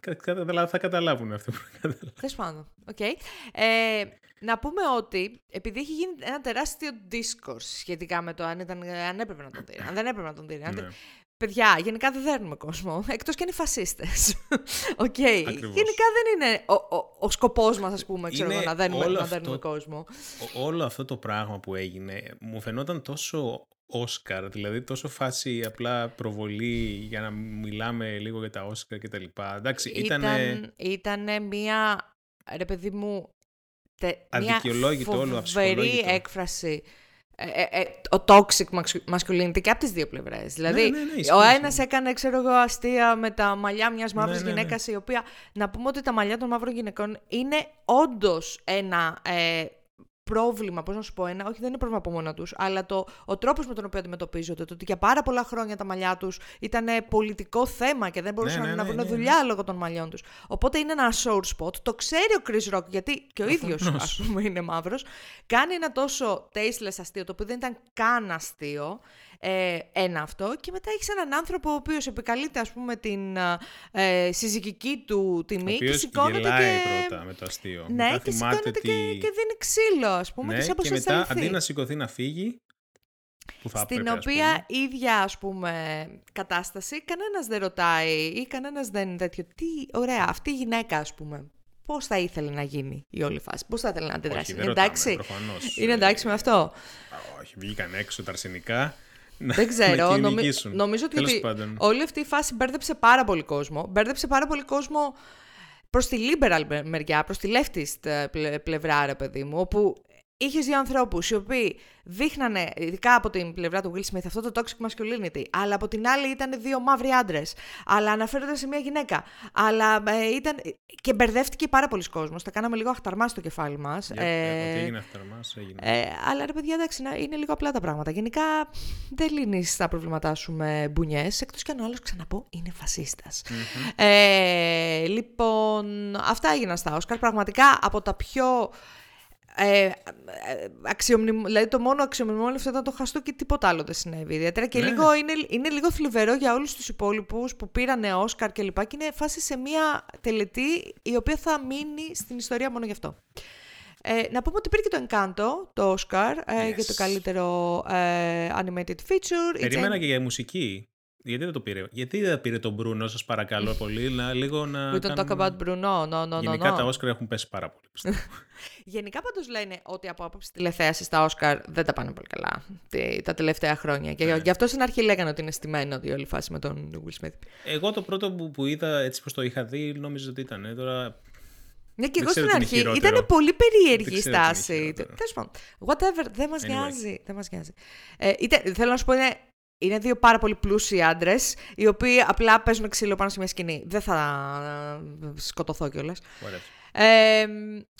Κα- κα- Θα καταλάβουν αυτό που καταλάβουν. Τέλος πάντων. Οκ. Ε, να πούμε ότι επειδή έχει γίνει ένα τεράστιο discourse σχετικά με το αν, ήταν, αν έπρεπε να τον δείρει, αν δεν έπρεπε να τον δείρει. αν δεν- Ναι. Παιδιά, γενικά δεν δέρνουμε κόσμο. Εκτός και αν είναι φασίστες. <laughs> Οκ. Ακριβώς. Γενικά δεν είναι ο, ο, ο σκοπός μας, ας πούμε, ξέρω Είναι εγώ, να δέρνουμε, όλο να αυτό- δέρνουμε κόσμο. Ο- όλο αυτό το πράγμα που έγινε μου φαινόταν τόσο Όσκαρ, δηλαδή τόσο φάση απλά προβολή για να μιλάμε λίγο για τα Όσκαρ και τα λοιπά. Εντάξει, ήταν Ήταν, ήτανε μία, ρε παιδί μου, τε, μία Αδικαιολόγητο όλο, φοβερή αψυχολόγητο. έκφραση. Ε, ε, ε, ο toxic mascu- masculinity και από τις δύο πλευρές. Δηλαδή, ναι, ναι, ισχύει, ο ισχύει. ένας έκανε, ξέρω εγώ, αστεία με τα μαλλιά μιας μαύρης Ναι, ναι, ναι. γυναίκας, η οποία, να πούμε ότι τα μαλλιά των μαύρων γυναικών είναι όντως ένα ε, πρόβλημα, πώς να σου πω, ένα, όχι δεν είναι πρόβλημα από μόνα τους, αλλά το, ο τρόπος με τον οποίο αντιμετωπίζονται, το ότι για πάρα πολλά χρόνια τα μαλλιά τους ήταν πολιτικό θέμα και δεν μπορούσαν ναι, να ναι, βρουν ναι, ναι. δουλειά λόγω των μαλλιών τους. Οπότε είναι ένα sore spot, το ξέρει ο Chris Rock, γιατί και ο <laughs> ίδιος, Προφανώς. ας πούμε, είναι μαύρος, κάνει ένα τόσο tasteless αστείο, το οποίο δεν ήταν καν αστείο, ε, ένα αυτό, και μετά έχεις έναν άνθρωπο ο οποίος επικαλείται, ας πούμε, την ε, συζυγική του Ο τιμή και οποίος σηκώνεται γελάει και... πρώτα με το αστείο. Ναι, Μετά και θυμάται σηκώνεται ότι- και, και δίνει ξύλο, ας πούμε, ναι, και σαν πως και θα μετά σταλθεί. αντί να σηκωθεί να φύγει, που θα Στην έπρεπε, ας οποία πούμε, ίδια, ας πούμε, κατάσταση, κανένας δεν ρωτάει ή κανένας δεν είναι τέτοιο. Τι ωραία, αυτή η γυναίκα, ας πούμε, πώς θα ήθελε να γίνει η όλη φάση, πώς θα ήθελε να αντιδράσει. Όχι, είναι δεν ρωτάμε, εντάξει, προφανώς. είναι εντάξει με αυτό. Α, Όχι, βγήκαν έξω τα αρσενικά. Να- Δεν ξέρω. να νομι- κυνηγήσουν. νομίζω ότι, Τέλος ότι πάντων. όλη αυτή η φάση μπέρδεψε πάρα πολύ κόσμο. Μπέρδεψε πάρα πολύ κόσμο προς τη liberal μεριά, προς τη leftist ε, πλε- πλευρά, ρε παιδί μου, όπου είχες δύο ανθρώπους οι οποίοι δείχνανε, ειδικά από την πλευρά του Will Smith, αυτό το toxic masculinity, αλλά από την άλλη ήταν δύο μαύροι άντρες. Αλλά αναφέρονται σε μια γυναίκα. Αλλά ε, ήταν. και μπερδεύτηκε πάρα πολλοί κόσμος. Τα κάναμε λίγο αχταρμάς στο κεφάλι μας. Για- ε, Ό,τι έγινε αυτά μας έγινε. Ε, αλλά ρε παιδιά, εντάξει, να- είναι λίγο απλά τα πράγματα. Γενικά δεν λύνεις τα προβλήματά σου με μπουνιές, εκτός κι αν ο άλλος, ξαναπώ, είναι φασίστας. Ε, λοιπόν, αυτά έγιναν στα Όσκαρ. Πραγματικά από τα πιο. Ε, ε, αξιομνημ- δηλαδή το μόνο αξιομνημόνευτο ήταν το χαστό και τίποτα άλλο δεν συνέβη. Ιδιαίτερα και Ναι. λίγο, είναι, είναι λίγο θλιβερό για όλους τους υπόλοιπους που πήρανε Όσκαρ και λοιπά και είναι φάση σε μια τελετή η οποία θα μείνει στην ιστορία μόνο γι' αυτό. Ε, να πούμε ότι πήρε και το Encanto, το Oscar, ε, για το Yes. καλύτερο ε, animated feature. Περίμενα και για μουσική. Γιατί δεν το πήρε. Γιατί δεν πήρε τον Μπρούνο, σας παρακαλώ πολύ, να λίγο να. We don't talk κάνουμε- about Bruno, no, no, no, Γενικά no. τα Όσκαρ έχουν πέσει πάρα πολύ. πιστεύω. <laughs> Γενικά πάντως λένε ότι από άποψη τηλεθέασης στα Όσκαρ δεν τα πάνε πολύ καλά τι- τα τελευταία χρόνια. Και Ναι. γι' αυτό στην αρχή λέγανε ότι είναι στημένο η όλη φάση με τον Will Smith. Εγώ το πρώτο που, που είδα, έτσι πως το είχα δει, νόμιζα ότι ήταν. ε, Τώρα Ναι, και Δεν εγώ ξέρω στην τι είναι αρχή χειρότερο. ήταν πολύ περίεργη Δεν η ξέρω τι είναι στάση. χειρότερο. Τέλος πάντων. Whatever, δεν μας Anyway. νοιάζει. Δεν μας νοιάζει. Ε, ήταν- θέλω να σου πω, είναι, είναι δύο πάρα πολύ πλούσιοι άντρες, οι οποίοι απλά παίζουν ξύλο πάνω σε μια σκηνή. Δεν θα ε, σκοτωθώ κιόλας. whatever. Ε,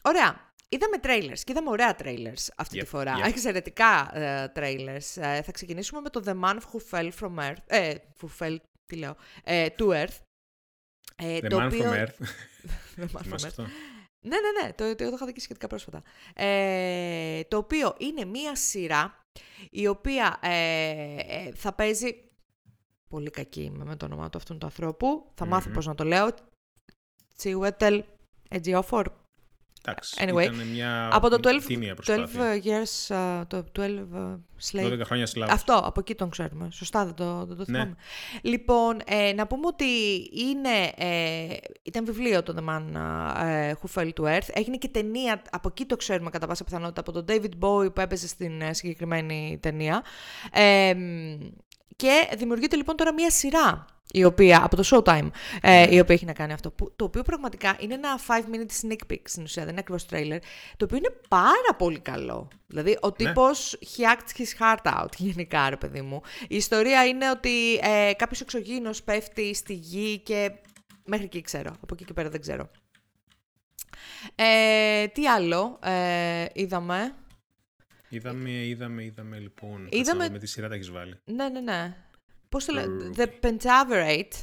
ωραία. Είδαμε trailers και είδαμε ωραία trailers αυτή Yep, τη φορά. yep. Εξαιρετικά ε, trailers. Ε, θα ξεκινήσουμε με το The Man Who Fell From Earth. Ε, who fell, τι λέω, ε, to Earth. Ε, The το Man οποίο- from Earth. <laughs> The Man from Θυμάσαι Earth. αυτό; Ναι, ναι, ναι, το, το, το είχα δει και σχετικά πρόσφατα. Ε, το οποίο είναι μία σειρά η οποία ε, ε, θα παίζει... Πολύ κακή είμαι με το όνομα του αυτού του ανθρώπου. Θα μάθω πώς να το λέω. Τσιουέτελ Ετζιόφορ. Εντάξει, Anyway, ήταν μια Από το 12, τίμια 12 προσπάθεια. years, uh, το 12 uh, slave. 12 χρόνια σλάβους. Αυτό, από εκεί τον ξέρουμε. Σωστά, δεν το, δεν το Ναι. θυμάμαι. Λοιπόν, ε, να πούμε ότι είναι, ε, ήταν βιβλίο το The Man ε, Who Fell to Earth. Έγινε και ταινία, από εκεί το ξέρουμε κατά πάσα πιθανότητα, από τον David Bowie που έπαιζε στην ε, συγκεκριμένη ταινία. Ε, και δημιουργείται λοιπόν τώρα μία σειρά η οποία, από το Showtime, ε, η οποία έχει να κάνει αυτό. Που, το οποίο πραγματικά είναι ένα 5 minute sneak peek στην ουσία, δεν είναι ακριβώς trailer, το οποίο είναι πάρα πολύ καλό. Δηλαδή, ο τύπος he acts his heart out, <laughs> γενικά, ρε παιδί μου. Η ιστορία είναι ότι ε, κάποιος εξωγήινος πέφτει στη γη και μέχρι εκεί ξέρω, από εκεί και πέρα δεν ξέρω. Ε, τι άλλο ε, είδαμε; Είδαμε, είδαμε, είδαμε λοιπόν. Είδαμε- Είδαμε... Με τη σειρά τα έχεις βάλει. Ναι, ναι, ναι. Πώς το λέει, Mm. The Pentaverate.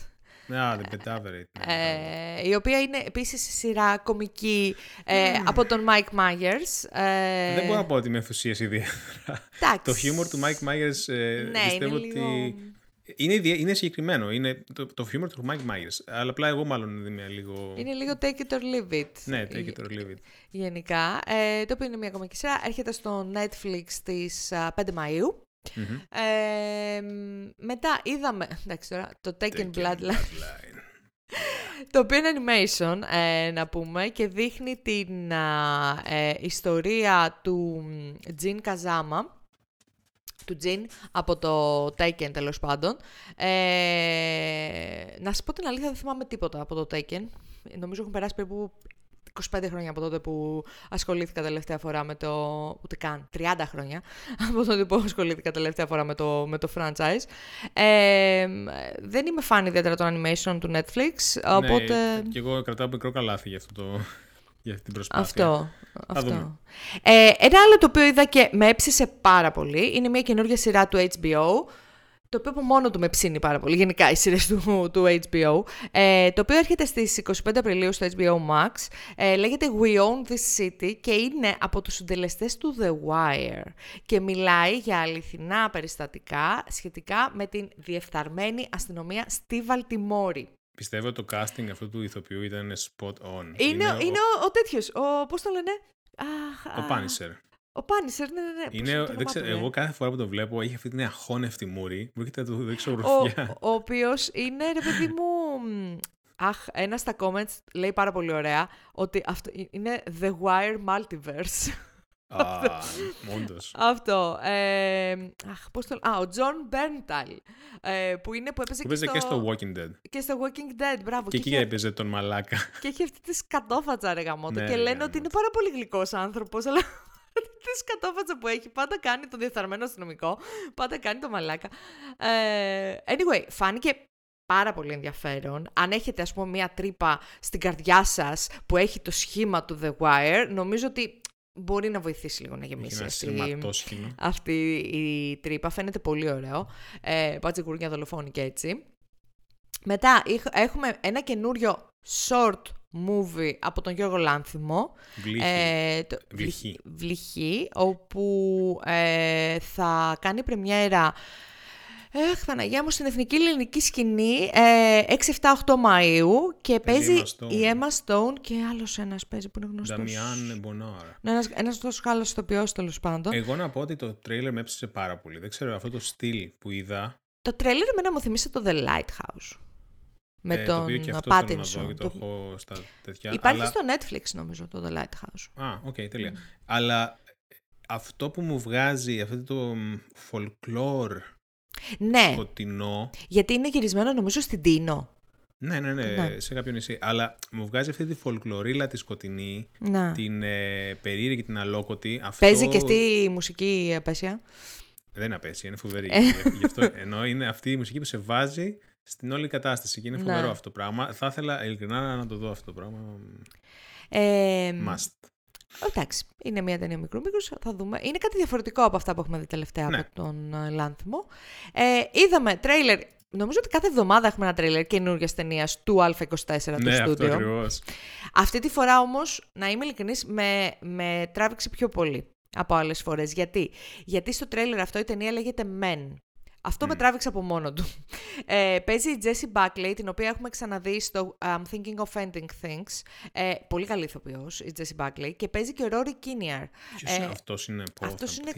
Α, The Pentaverate. ναι, Ε, η οποία είναι επίσης σειρά κομική ε, από τον Mike Myers. Ε, Δεν μπορώ να πω ότι με ενθουσίασε ιδιαίτερα. εντάξει. Το χιούμορ του Mike Myers ε, Ναι, πιστεύω είναι ότι. λίγο... Είναι, ιδια- είναι συγκεκριμένο. Είναι το, το χιούμορ του Mike Myers. Αλλά απλά εγώ μάλλον είμαι λίγο. Είναι λίγο take it or leave it. Ναι, take it or leave it. Γενικά. Ε, το οποίο είναι μια κομική σειρά. Έρχεται στο Netflix στις α, 5 Μαΐου. Μμμ. Ε, μ, μετά είδαμε, εντάξει τώρα, το Taken Taken Bloodline, Bloodline. το οποίο είναι animation, ε, να πούμε, και δείχνει την α, ε, ιστορία του Τζιν Καζάμα, του Τζιν από το Taken τέλος πάντων. Ε, να σου πω την αλήθεια, δεν θυμάμαι τίποτα από το Taken. Νομίζω έχουν περάσει περίπου 25 χρόνια από τότε που ασχολήθηκα τελευταία φορά με το... ούτε καν, 30 χρόνια <laughs> από τότε που ασχολήθηκα τελευταία φορά με το, με το franchise. Ε, δεν είμαι φαν ιδιαίτερα των animation του Netflix, οπότε... Ναι, και εγώ κρατάω μικρό καλάθι για, αυτό το, για αυτή την προσπάθεια. Αυτό. αυτό. δούμε. Ε, ένα άλλο το οποίο είδα και με έψησε πάρα πολύ είναι μια καινούργια σειρά του HBO. Το οποίο από μόνο του με ψήνει πάρα πολύ, γενικά οι σειρές του, του HBO. Ε, το οποίο έρχεται στις 25 Απριλίου στο HBO Max. Ε, λέγεται We Own This City και είναι από τους συντελεστές του The Wire. Και μιλάει για αληθινά περιστατικά σχετικά με την διεφθαρμένη αστυνομία στη Βαλτιμόρη. Πιστεύω το casting αυτού του ηθοποιού ήταν spot on. Είναι, είναι, ο, ο, ο τέτοιος, ο, πώς το λένε; Αχ, ο α, Punisher. Ο Πάνισερ, ναι, ναι, ναι. Πώς Είναι, το δεν όνομά ξέρω, του, ρε; εγώ κάθε φορά που το βλέπω έχει αυτή την αχώνευτη μούρη. Μου έρχεται να του δείξω ο, ρουφιά. ο οποίος είναι, ρε παιδί μου... μ, Αχ, ένας στα comments λέει πάρα πολύ ωραία ότι αυτό είναι The Wire Multiverse. Α, όντως. αυτό. Ε, αχ, πώς το... Α, ο John Berntal, ε, που είναι που έπαιζε Που και, παίζει στο... και στο Walking Dead. και στο Walking Dead, μπράβο. Και εκεί είχε- έπαιζε τον μαλάκα. Και έχει αυτή τη σκατόφατσα ρε γαμότο. Ναι, και ρε λένε γαμώτο. ότι είναι πάρα πολύ γλυκός άνθρωπος, αλλά <laughs> τη σκατόφατσα που έχει πάντα κάνει το διεφθαρμένο αστυνομικό, πάντα κάνει το μαλάκα. Ε, anyway, φάνηκε πάρα πολύ ενδιαφέρον. Αν έχετε ας πούμε μια τρύπα στην καρδιά σας που έχει το σχήμα του The Wire, νομίζω ότι μπορεί να βοηθήσει λίγο να Έχει γεμίσει ένα αυτή, σειρματόσχηνο. αυτή η τρύπα. Φαίνεται πολύ ωραίο. Ε, Μπάτζε δολοφόνη και έτσι. Μετά είχ- έχουμε ένα καινούριο short movie από τον Γιώργο Λάνθιμο. Βλύχη. Ε, το- Βλυχή. Βλυχή, όπου ε, θα κάνει πρεμιέρα Εχ, Παναγία μου, στην Εθνική Ελληνική Σκηνή ε, 6-7-8 Μαΐου και Παίζει παίζει η Emma Stone. η Emma Stone και άλλος ένας παίζει που είναι γνωστός. Damien Bonnard. Ναι, ένας, ένας τόσο καλός ηθοποιός τέλος πάντων. Εγώ να πω ότι το τρέιλερ με έψησε πάρα πολύ. Δεν ξέρω αυτό το στυλ που είδα. Το τρέιλερ εμένα μου θυμίσε το The Lighthouse. Με ε, το τον οποίο και αυτός θέλω να δω Pattinson. και το Το- έχω στα τέτοια. Υπάρχει αλλά... στο Netflix νομίζω το The Lighthouse. Α, οκ, τέλεια. Αλλά ε, αυτό που μου βγάζει αυτό το μ, folklore Ναι, σκοτεινό. γιατί είναι γυρισμένο νομίζω στην Τίνο. Ναι, ναι, ναι, Ναι. σε κάποιο νησί. Αλλά μου βγάζει αυτή τη folklorilla τη σκοτεινή, Να. την ε, περίεργη, την αλόκοτη. Αυτό Παίζει και στη μουσική απέσια; Δεν είναι απέσια, είναι φοβερή. Ε. Γι' γι' αυτό ενώ είναι αυτή η μουσική που σε βάζει στην όλη κατάσταση και είναι Ναι. φοβερό αυτό το πράγμα. Θα ήθελα ειλικρινά να το δω αυτό το πράγμα. Ε, Must. Εντάξει, είναι μια ταινία μικρού μήκους, θα δούμε. Είναι κάτι διαφορετικό από αυτά που έχουμε δει τελευταία Ναι. από τον ε, Λάνθιμο. Ε, είδαμε τρέιλερ, νομίζω ότι κάθε εβδομάδα έχουμε ένα τρέιλερ καινούργιας ταινίας του Α24 του Ναι, αυτό στούντιο. ακριβώς. Αυτή τη φορά όμως, να είμαι ειλικρινής, με, με τράβηξε πιο πολύ. από άλλες φορές. Γιατί; Γιατί στο τρέιλερ αυτό η ταινία λέγεται Men. Αυτό με τράβηξε από μόνο του. Ε, παίζει η Jessie Buckley, την οποία έχουμε ξαναδεί στο I'm Thinking of Ending Things. Ε, πολύ καλή ηθοποιός, η Jessie Buckley. Και παίζει και ο Rory Kinnear. Ποιος ε, αυτός είναι, πω, αυτός είναι,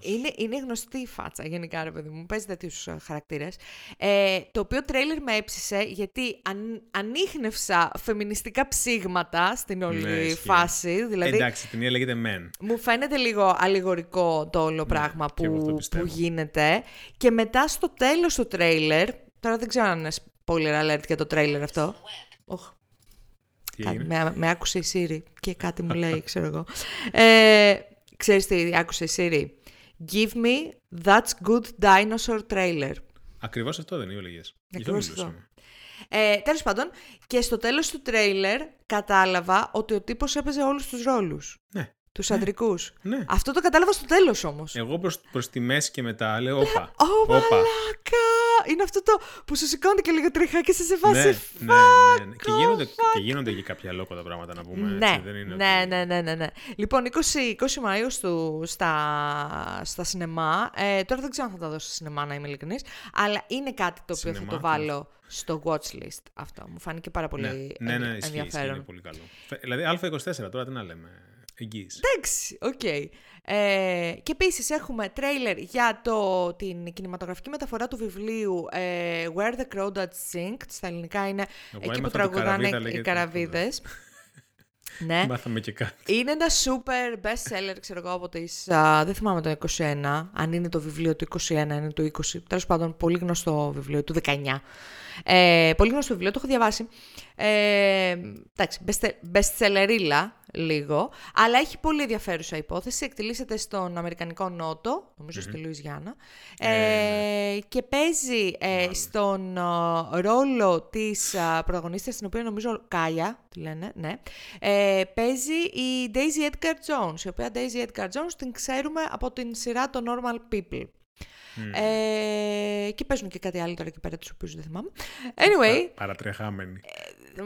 είναι, είναι γνωστή η φάτσα γενικά, ρε παιδί μου. Παίζει τέτοιους ε, χαρακτήρες. Ε, το οποίο τρέιλερ με έψησε γιατί αν, ανείχνευσα φεμινιστικά ψήγματα στην όλη ναι, φάση. Δηλαδή, Εντάξει, η ταινία λέγεται Men. Μου φαίνεται λίγο αλληγορικό το όλο ναι, πράγμα που, που γίνεται. Και μετά στο τέλος του τρέιλερ, τώρα δεν ξέρω αν είναι spoiler alert για το τρέιλερ αυτό. Oh. με, με άκουσε η Siri και κάτι μου λέει, <laughs> ξέρω εγώ. Ε, ξέρεις τι άκουσε η Siri. Give me that's good dinosaur trailer. Ακριβώς αυτό δεν είναι, έλεγες. Ακριβώς αυτό. Ε, τέλος πάντων, και στο τέλος του τρέιλερ κατάλαβα ότι ο τύπος έπαιζε όλους τους ρόλους. Ναι. Τους ναι. αντρικούς. Ναι. Αυτό το κατάλαβα στο τέλος όμως. Εγώ προς προς τη μέση και μετά λέω: Όπα. Ω, μαλάκα! Είναι αυτό το που σου σηκώνεται και λίγο τριχά και σε σε φάση. Ναι, ναι, ναι, ναι. Και, γίνονται, και γίνονται και κάποια τα πράγματα να πούμε. Ναι, έτσι, δεν είναι ναι, ναι, ναι, ναι, ναι. Λοιπόν, 20, 20 Μαΐου στο, στα, στα σινεμά. Ε, τώρα δεν ξέρω αν θα τα δω στο σινεμά, να είμαι ειλικρινής. Αλλά είναι κάτι το οποίο θα το βάλω στο watch list αυτό. Μου φάνηκε πάρα πολύ ναι, ναι, ναι, ενδιαφέρον. είναι πολύ καλό. Δηλαδή, Α24 τώρα τι να λέμε. Εντάξει, OK. Okay. Ε, και επίσης έχουμε τρέιλερ για το, την κινηματογραφική μεταφορά του βιβλίου ε, Where the Crawdads Sing. Στα ελληνικά είναι εκεί που τραγουδάνε οι καραβίδες. <laughs> ναι. Μάθαμε και κάτι. Είναι ένα super best seller, ξέρω εγώ, από τις... δεν θυμάμαι το 21, αν είναι το βιβλίο του 21, είναι το 20. Τέλος πάντων, πολύ γνωστό βιβλίο του 19. Ε, πολύ γνωστό βιβλίο, το έχω διαβάσει. Ε, εντάξει, best sellerilla λίγο, αλλά έχει πολύ ενδιαφέρουσα υπόθεση. Εκτελήσεται στον Αμερικανικό Νότο, νομίζω στη Λουιζιάννα, ε, ναι. και παίζει ε, στον ε, ρόλο της uh, πρωταγωνίστριας, την οποία νομίζω Κάλια, τη λένε, ναι, ε, παίζει η Daisy Edgar Jones, η οποία Daisy Edgar Jones την ξέρουμε από την σειρά των Normal People. Ε, και παίζουν και κάτι άλλο τώρα εκεί πέρα, τους οποίους δεν θυμάμαι. Anyway. Παρατρεχάμενοι. Ε,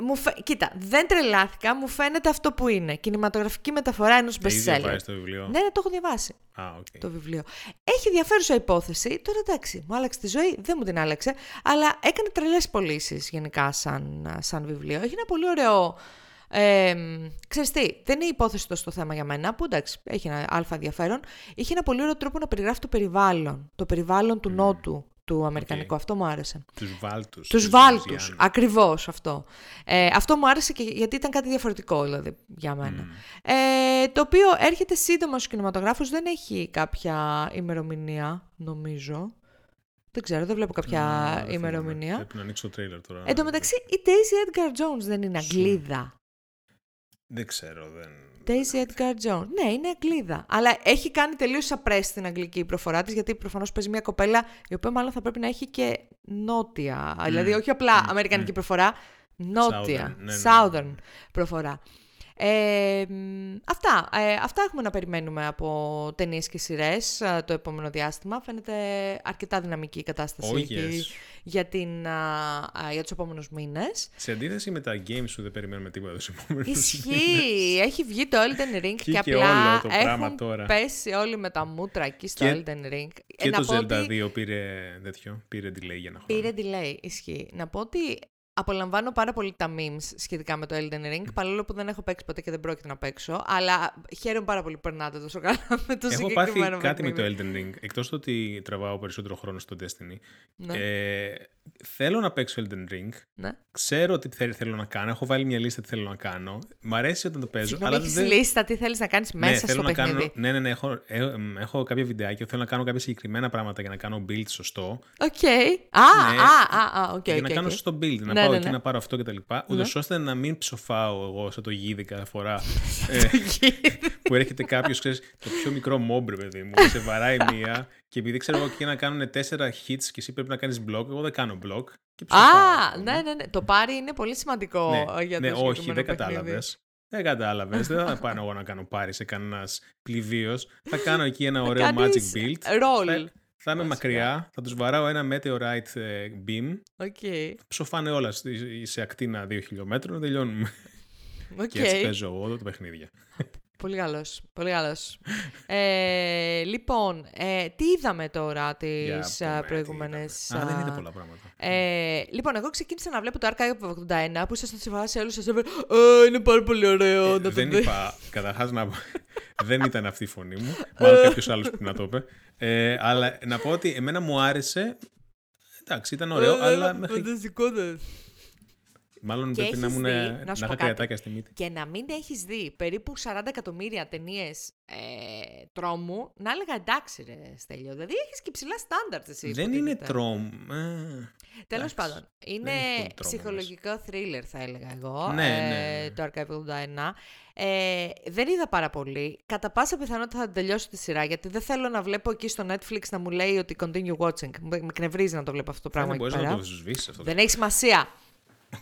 μου Κοίτα, δεν τρελάθηκα, μου φαίνεται αυτό που είναι. Κινηματογραφική μεταφορά ενός bestseller. το βιβλίο; Ναι, ναι, το έχω διαβάσει. Α, okay. Το βιβλίο. Έχει ενδιαφέρουσα υπόθεση. Τώρα εντάξει, μου άλλαξε τη ζωή, δεν μου την άλλαξε. Αλλά έκανε τρελές πωλήσεις γενικά σαν, σαν βιβλίο. Έχει ένα πολύ ωραίο ε, ξέρεις τι, δεν είναι η υπόθεση τόσο το θέμα για μένα, που εντάξει, έχει ένα αλφα ενδιαφέρον. Είχε ένα πολύ ωραίο τρόπο να περιγράφει το περιβάλλον. Το περιβάλλον του Νότου, του Αμερικανικού. Αυτό μου άρεσε. Τους Βάλτους. Τους Βάλτους, ακριβώς αυτό. Ε, αυτό μου άρεσε και γιατί ήταν κάτι διαφορετικό δηλαδή για μένα. Ε, το οποίο έρχεται σύντομα στους κινηματογράφους, δεν έχει κάποια ημερομηνία νομίζω. Δεν ξέρω, δεν βλέπω κάποια ημερομηνία. Πρέπει να ανοίξω το τρέιλερ τώρα. Εν τω μεταξύ, η Daisy Edgar Jones δεν είναι Αγγλίδα. Δεν ξέρω, δεν... Daisy Edgar Jones. Ναι, είναι Αγγλίδα. Αλλά έχει κάνει τελείως απρέστη στην αγγλική προφορά της, γιατί προφανώς παίζει μια κοπέλα η οποία μάλλον θα πρέπει να έχει και νότια. Δηλαδή, όχι απλά αμερικανική προφορά, νότια. Ναι, ναι, ναι. Southern προφορά. Ε, αυτά, ε, αυτά έχουμε να περιμένουμε από ταινίες και σειρές ε, το επόμενο διάστημα. Φαίνεται αρκετά δυναμική η κατάσταση oh, για, την, για τους επόμενους μήνες. Σε αντίθεση με τα games σου δεν περιμένουμε τίποτα τους επόμενους Ισχύει! Έχει βγει το Elden Ring και, και απλά το έχουν τώρα. πέσει όλοι με τα μούτρα εκεί στο και, Elden Ring. Και το Zelda 2 πήρε, τέτοιο, πήρε delay για να χρόνο. Πήρε delay, ισχύει. Να πω ότι Απολαμβάνω πάρα πολύ τα memes σχετικά με το Elden Ring, παρόλο που δεν έχω παίξει ποτέ και δεν πρόκειται να παίξω. Αλλά χαίρομαι πάρα πολύ που περνάτε τόσο καλά <laughs> με το έχω συγκεκριμένο Έχω πάθει κάτι με το Elden Ring. Εκτός το ότι τραβάω περισσότερο χρόνο στο Destiny. Ναι. Ε, θέλω να παίξω Elden Ring. Ναι. Ξέρω τι θέλω να κάνω. Έχω βάλει μια λίστα τι θέλω να κάνω. Μ' αρέσει όταν το παίζω. Συγγνώμη, αλλά έχεις δεν... λίστα τι θέλεις να κάνεις ναι, μέσα στο να παιχνίδι; Κάνω... Ναι, ναι, ναι. Έχω, έχω, έχω κάποια βιντεάκια. Θέλω να κάνω κάποια συγκεκριμένα πράγματα για να κάνω build σωστό. OK. Okay. Α, ναι, α, α, okay, Για να κάνω σωστό build. Να ναι, πάω ναι, εκεί ναι. να πάρω αυτό κτλ. Ούτως ώστε να μην ψοφάω εγώ σαν το γίδι κάθε φορά. <laughs> ε, που έρχεται κάποιος, ξέρεις, το πιο μικρό μόμπρε, παιδί μου. Σε βαράει μία και επειδή ξέρω εγώ και να κάνουν τέσσερα hits και εσύ πρέπει να κάνεις block, εγώ δεν κάνω block. Α, ναι, ναι, ναι. Το πάρει είναι πολύ σημαντικό ναι, για το Ναι, όχι, δεν κατάλαβες. Δεν κατάλαβες. δεν θα <laughs> πάω εγώ να κάνω πάρεις σε κανένας πληβίος. Θα κάνω εκεί ένα ωραίο magic build. Roll. Θα, είμαι μακριά, θα τους βαράω ένα meteorite ε, beam. Okay. Ψοφάνε όλα σε ακτίνα 2 χιλιόμετρων, τελειώνουμε. Okay. Και έτσι παίζω εγώ το παιχνίδια. Πολύ καλός, πολύ καλός. ε, λοιπόν, ε, τι είδαμε τώρα τις Για α, πούμε, τι προηγούμενες... είδαμε. Α, δεν α, είδα πολλά πράγματα. Ε, λοιπόν, εγώ ξεκίνησα να βλέπω το Archive of 81 που ήσασταν στη φάση όλους σας έφερε «Α, είναι πάρα πολύ ωραίο να το Ε, δεν δει». είπα, καταρχάς να πω. <laughs> δεν ήταν αυτή η φωνή μου. Μάλλον κάποιος άλλος που να το είπε. Ε, αλλά να πω ότι εμένα μου άρεσε. Εντάξει, ήταν ωραίο, Ε, αλλά ε, μέχρι. Φανταστικότατο. Μάλλον Και πρέπει να, έχεις ήμουν, δει, να, να σου πω είχα κάτι. κρεατάκια στη μύτη. Και να μην έχεις δει περίπου 40 εκατομμύρια ταινίες ε, τρόμου, να έλεγα εντάξει ρε Στέλιο. Δηλαδή έχεις και ψηλά στάνταρτ εσύ. Δεν είναι υποτίθεται. τρόμ. Ε, Τέλος εντάξει. πάντων, είναι έχει πολύ τρόμο ψυχολογικό thriller θα έλεγα εγώ, Ναι, ε, ναι, ναι. το Archive 81. Ε, δεν είδα πάρα πολύ. Κατά πάσα πιθανότητα θα τελειώσω τη σειρά, γιατί δεν θέλω να βλέπω εκεί στο Netflix να μου λέει ότι continue watching. Με με κνευρίζει να το βλέπω αυτό το πράγμα Δεν εκεί μπορείς πέρα. να το σβήσει αυτό. Δεν έχει σημασία.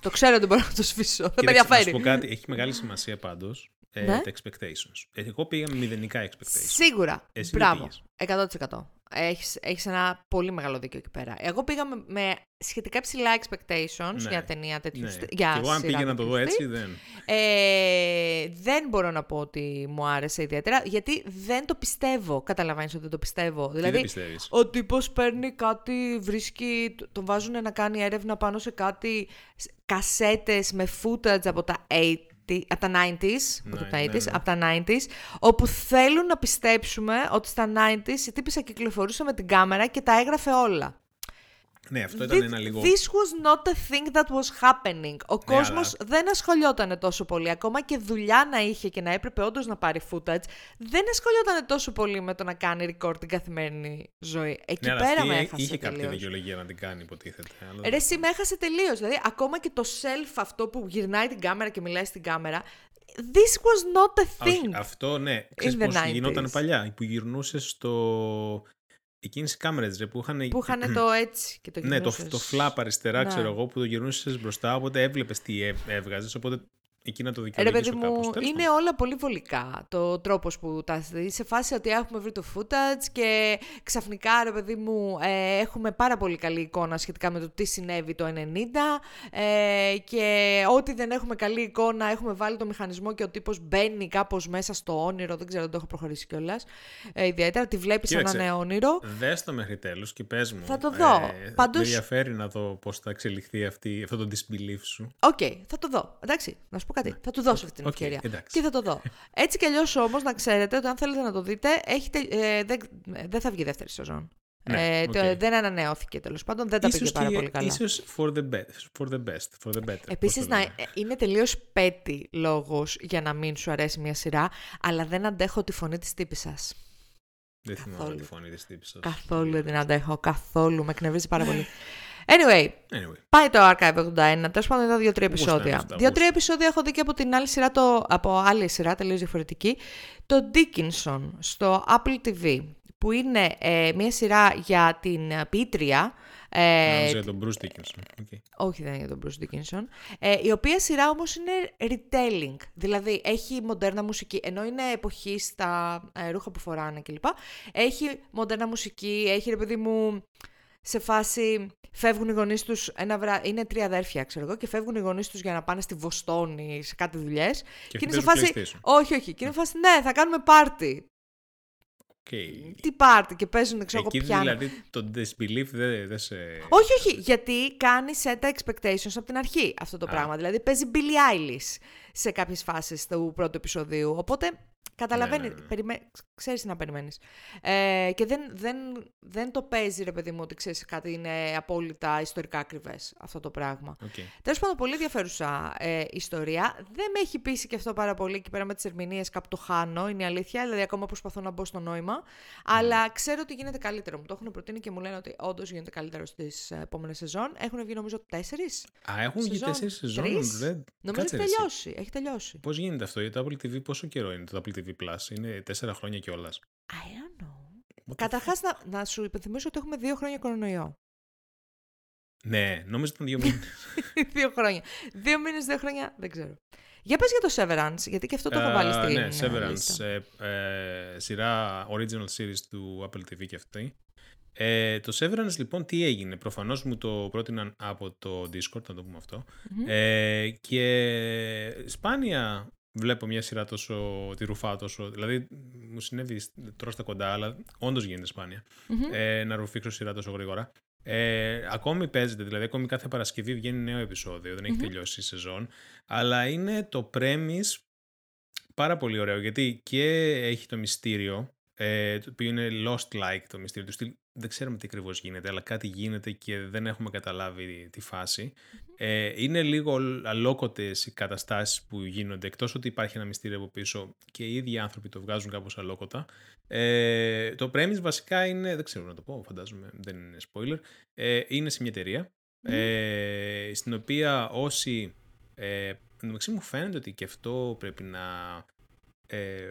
Το ξέρω ότι μπορώ να το σβήσω. Δεν με Κοίταξε, να σου ενδιαφέρει. πω κάτι, έχει μεγάλη σημασία πάντως ε, Ναι. τα expectations. Ε, Εγώ πήγα με μηδενικά expectations. Σίγουρα. Εσύ δεν Μπράβο. πήγες. 100%. Έχεις, έχεις ένα πολύ μεγάλο δίκιο εκεί πέρα. Εγώ πήγα με, με σχετικά ψηλά expectations Ναι. για ταινία τέτοιου Ναι. στυλ. Και Για εγώ αν σειρά πήγα να το τέτοιου δω στυλ. έτσι, δεν. Ε, δεν μπορώ να πω ότι μου άρεσε ιδιαίτερα, γιατί δεν το πιστεύω. Καταλαβαίνεις ότι δεν το πιστεύω. Τι δηλαδή, δεν πιστεύεις; ο τύπος παίρνει κάτι, βρίσκει, το- τον βάζουν να κάνει έρευνα πάνω σε κάτι, σ- κασέτες με footage από τα 80, από τα 90s, όχι από τα Ναι, 80s, ναι, ναι. από τα 90s, όπου θέλουν να πιστέψουμε ότι στα 90s η τύπησα κυκλοφορούσε με την κάμερα και τα έγραφε όλα. Ναι, αυτό ήταν This- ένα λίγο. This was not a thing that was happening. Ο Ναι, κόσμος δεν ασχολιόταν τόσο πολύ. Ακόμα και δουλειά να είχε και να έπρεπε όντως να πάρει footage, δεν ασχολιόταν τόσο πολύ με το να κάνει record την καθημερινή ζωή. Εκεί Ναι, αλλά πέρα αυτή με έχασε είχε κάποια τελείως. δικαιολογία να την κάνει, υποτίθεται. αλλά Ρε, δεν- εσύ με έχασε τελείως. Δηλαδή, ακόμα και το self αυτό που γυρνάει την κάμερα και μιλάει στην κάμερα. This was not a Όχι, thing. αυτό ναι. Ξέρεις In the πώς 90s. γινόταν παλιά, που γυρνούσες στο... Εκείνες οι κάμερες ρε, που είχαν... Που είχαν το <clears throat> έτσι και το Ναι, το, γυρνούσες. το flap αριστερά, Ναι. ξέρω εγώ, που το γυρνούσες μπροστά, οπότε έβλεπες τι έβγαζες. Οπότε εκεί να το Ρε δικαιολογήσει παιδί ο μου, κάπως. Τέλος είναι όλα πολύ βολικά το τρόπος που τα δεις. Σε φάση ότι έχουμε βρει το footage και ξαφνικά, ρε παιδί μου, ε, έχουμε πάρα πολύ καλή εικόνα σχετικά με το τι συνέβη το 90 ε, και ό,τι δεν έχουμε καλή εικόνα έχουμε βάλει το μηχανισμό και ο τύπος μπαίνει κάπως μέσα στο όνειρο, δεν ξέρω αν το έχω προχωρήσει κιόλας. Ε, ιδιαίτερα, τη βλέπεις σαν Κοίταξε, ένα νέο όνειρο. Δες το μέχρι τέλους και πες μου. Θα το δω. Ε, Πάντως- Με ενδιαφέρει να δω πώς θα εξελιχθεί αυτή, αυτό το disbelief σου. Οκ, θα το δω. Εντάξει, να σου πω κάτι. Θα του δώσω αυτή την Οκ, ευκαιρία. εντάξει. Και θα το δω. Έτσι κι αλλιώς όμως να ξέρετε ότι αν θέλετε να το δείτε, έχετε, ε, δεν, δεν θα βγει δεύτερη σεζόν. Ναι, ε, το- οκ. δεν ανανεώθηκε τέλος πάντων, δεν τα πήγε πάρα και- πολύ καλά. Ίσως for the, best, for the best, for the better. Επίσης, πώς το λέμε. είναι τελείως petty λόγος για να μην σου αρέσει μια σειρά, αλλά δεν αντέχω τη φωνή της τύπισσας. Δεν θυμάμαι καθόλου. τη φωνή της τύπισσας. Καθόλου δεν την αντέχω, καθόλου. Με εκνευρίζει πάρα πολύ. Anyway, Anyway, Πάει το Archive 81. Τέλος πάντων, είδα δύο-τρία Γούσταρε επεισόδια. αυτά, Δύο-τρία επεισόδια έχω δει και από την άλλη σειρά, το, από άλλη σειρά τελείως διαφορετική. Το Dickinson στο Apple TV. Που είναι ε, μια σειρά για την ε, ποιήτρια. Ε, νόμιζα για τον Bruce Dickinson. OK. όχι, δεν είναι για τον Bruce Dickinson. Ε, η οποία σειρά όμως είναι retelling. Δηλαδή, έχει μοντέρνα μουσική. Ενώ είναι εποχή στα ε, ρούχα που φοράνε κλπ. Έχει μοντέρνα μουσική, έχει ρε παιδί μου σε φάση φεύγουν οι γονείς τους, ένα βρά... είναι τρία αδέρφια ξέρω εγώ, και φεύγουν οι γονείς τους για να πάνε στη Βοστόνη σε κάτι δουλειές. Και, αυτοί είναι σε παίζουν φάση, PlayStation. όχι, όχι, και είναι σε φάση, ναι, θα κάνουμε πάρτι. Οκ. Τι πάρτι και παίζουν, ξέρω Εκεί εγώ, πιάνο. δηλαδή το disbelief δεν δεν σε... Όχι, όχι, γιατί κάνει set expectations από την αρχή αυτό το Α. πράγμα. Δηλαδή παίζει Billie Eilish σε κάποιες φάσεις του πρώτου επεισοδίου. Οπότε καταλαβαίνει, Ναι, ναι, ναι. περιμέ... ξέρεις να περιμένεις. Ε, και δεν, δεν, δεν το παίζει ρε παιδί μου ότι ξέρεις κάτι είναι απόλυτα ιστορικά ακριβές αυτό το πράγμα. Οκ. Τέλος πάντων, πολύ ενδιαφέρουσα ε, ιστορία. Δεν με έχει πείσει και αυτό πάρα πολύ εκεί πέρα με τις ερμηνείες. Κάπου το χάνω, είναι η αλήθεια. Δηλαδή, ακόμα προσπαθώ να μπω στο νόημα. Αλλά ξέρω ότι γίνεται καλύτερο. Μου το έχουν προτείνει και μου λένε ότι όντως γίνεται καλύτερο στις επόμενες σεζόν. Έχουν βγει νομίζω τέσσερις. Α, έχουν βγει Σεζόν τέσσερις σεζόν. τρεις; Δεν... Νομίζω Κάτσε, έχει ρε, εσύ. τελειώσει. Έχει τελειώσει. Πώς γίνεται αυτό, γιατί το Apple TV πόσο καιρό είναι; Το Apple TV Plus, είναι τέσσερα χρόνια κιόλας. I don't know. Καταρχάς, να, να σου υπενθυμίσω ότι έχουμε δύο χρόνια κορονοϊό. Ναι, νόμιζα ήταν δύο μήνες. <laughs> δύο χρόνια. Δύο μήνες, δύο χρόνια, δεν ξέρω. Για πες για το Severance, γιατί και αυτό το έχω βάλει Ε, στην Ναι, ε, Severance, λίστα. ε, ε, σειρά original series του Apple TV και αυτή. Ε, το Severance λοιπόν τι έγινε, προφανώς μου το πρότειναν από το Discord, να το πούμε αυτό. Μμμ. Ε, και σπάνια βλέπω μια σειρά τόσο, τη ρουφάω τόσο, δηλαδή μου συνέβη τώρα στα κοντά, αλλά όντως γίνεται σπάνια, ε, να ρουφήξω σειρά τόσο γρήγορα. Ε, ακόμη παίζεται, δηλαδή ακόμη κάθε Παρασκευή βγαίνει νέο επεισόδιο, δεν έχει τελειώσει η σεζόν, αλλά είναι το premise πάρα πολύ ωραίο, γιατί και έχει το μυστήριο, ε, το οποίο είναι lost like το μυστήριο του στυλ. Δεν ξέρουμε τι ακριβώς γίνεται, αλλά κάτι γίνεται και δεν έχουμε καταλάβει τη φάση. Ε, είναι λίγο αλόκοτες οι καταστάσεις που γίνονται, εκτός ότι υπάρχει ένα μυστήριο από πίσω και οι ίδιοι άνθρωποι το βγάζουν κάπως αλόκοτα. Ε, το premise βασικά είναι, δεν ξέρω να το πω, φαντάζομαι, δεν είναι spoiler. Ε, είναι σε μια εταιρεία, ε, στην οποία όσοι. Ε, μου φαίνεται ότι και αυτό πρέπει να ε,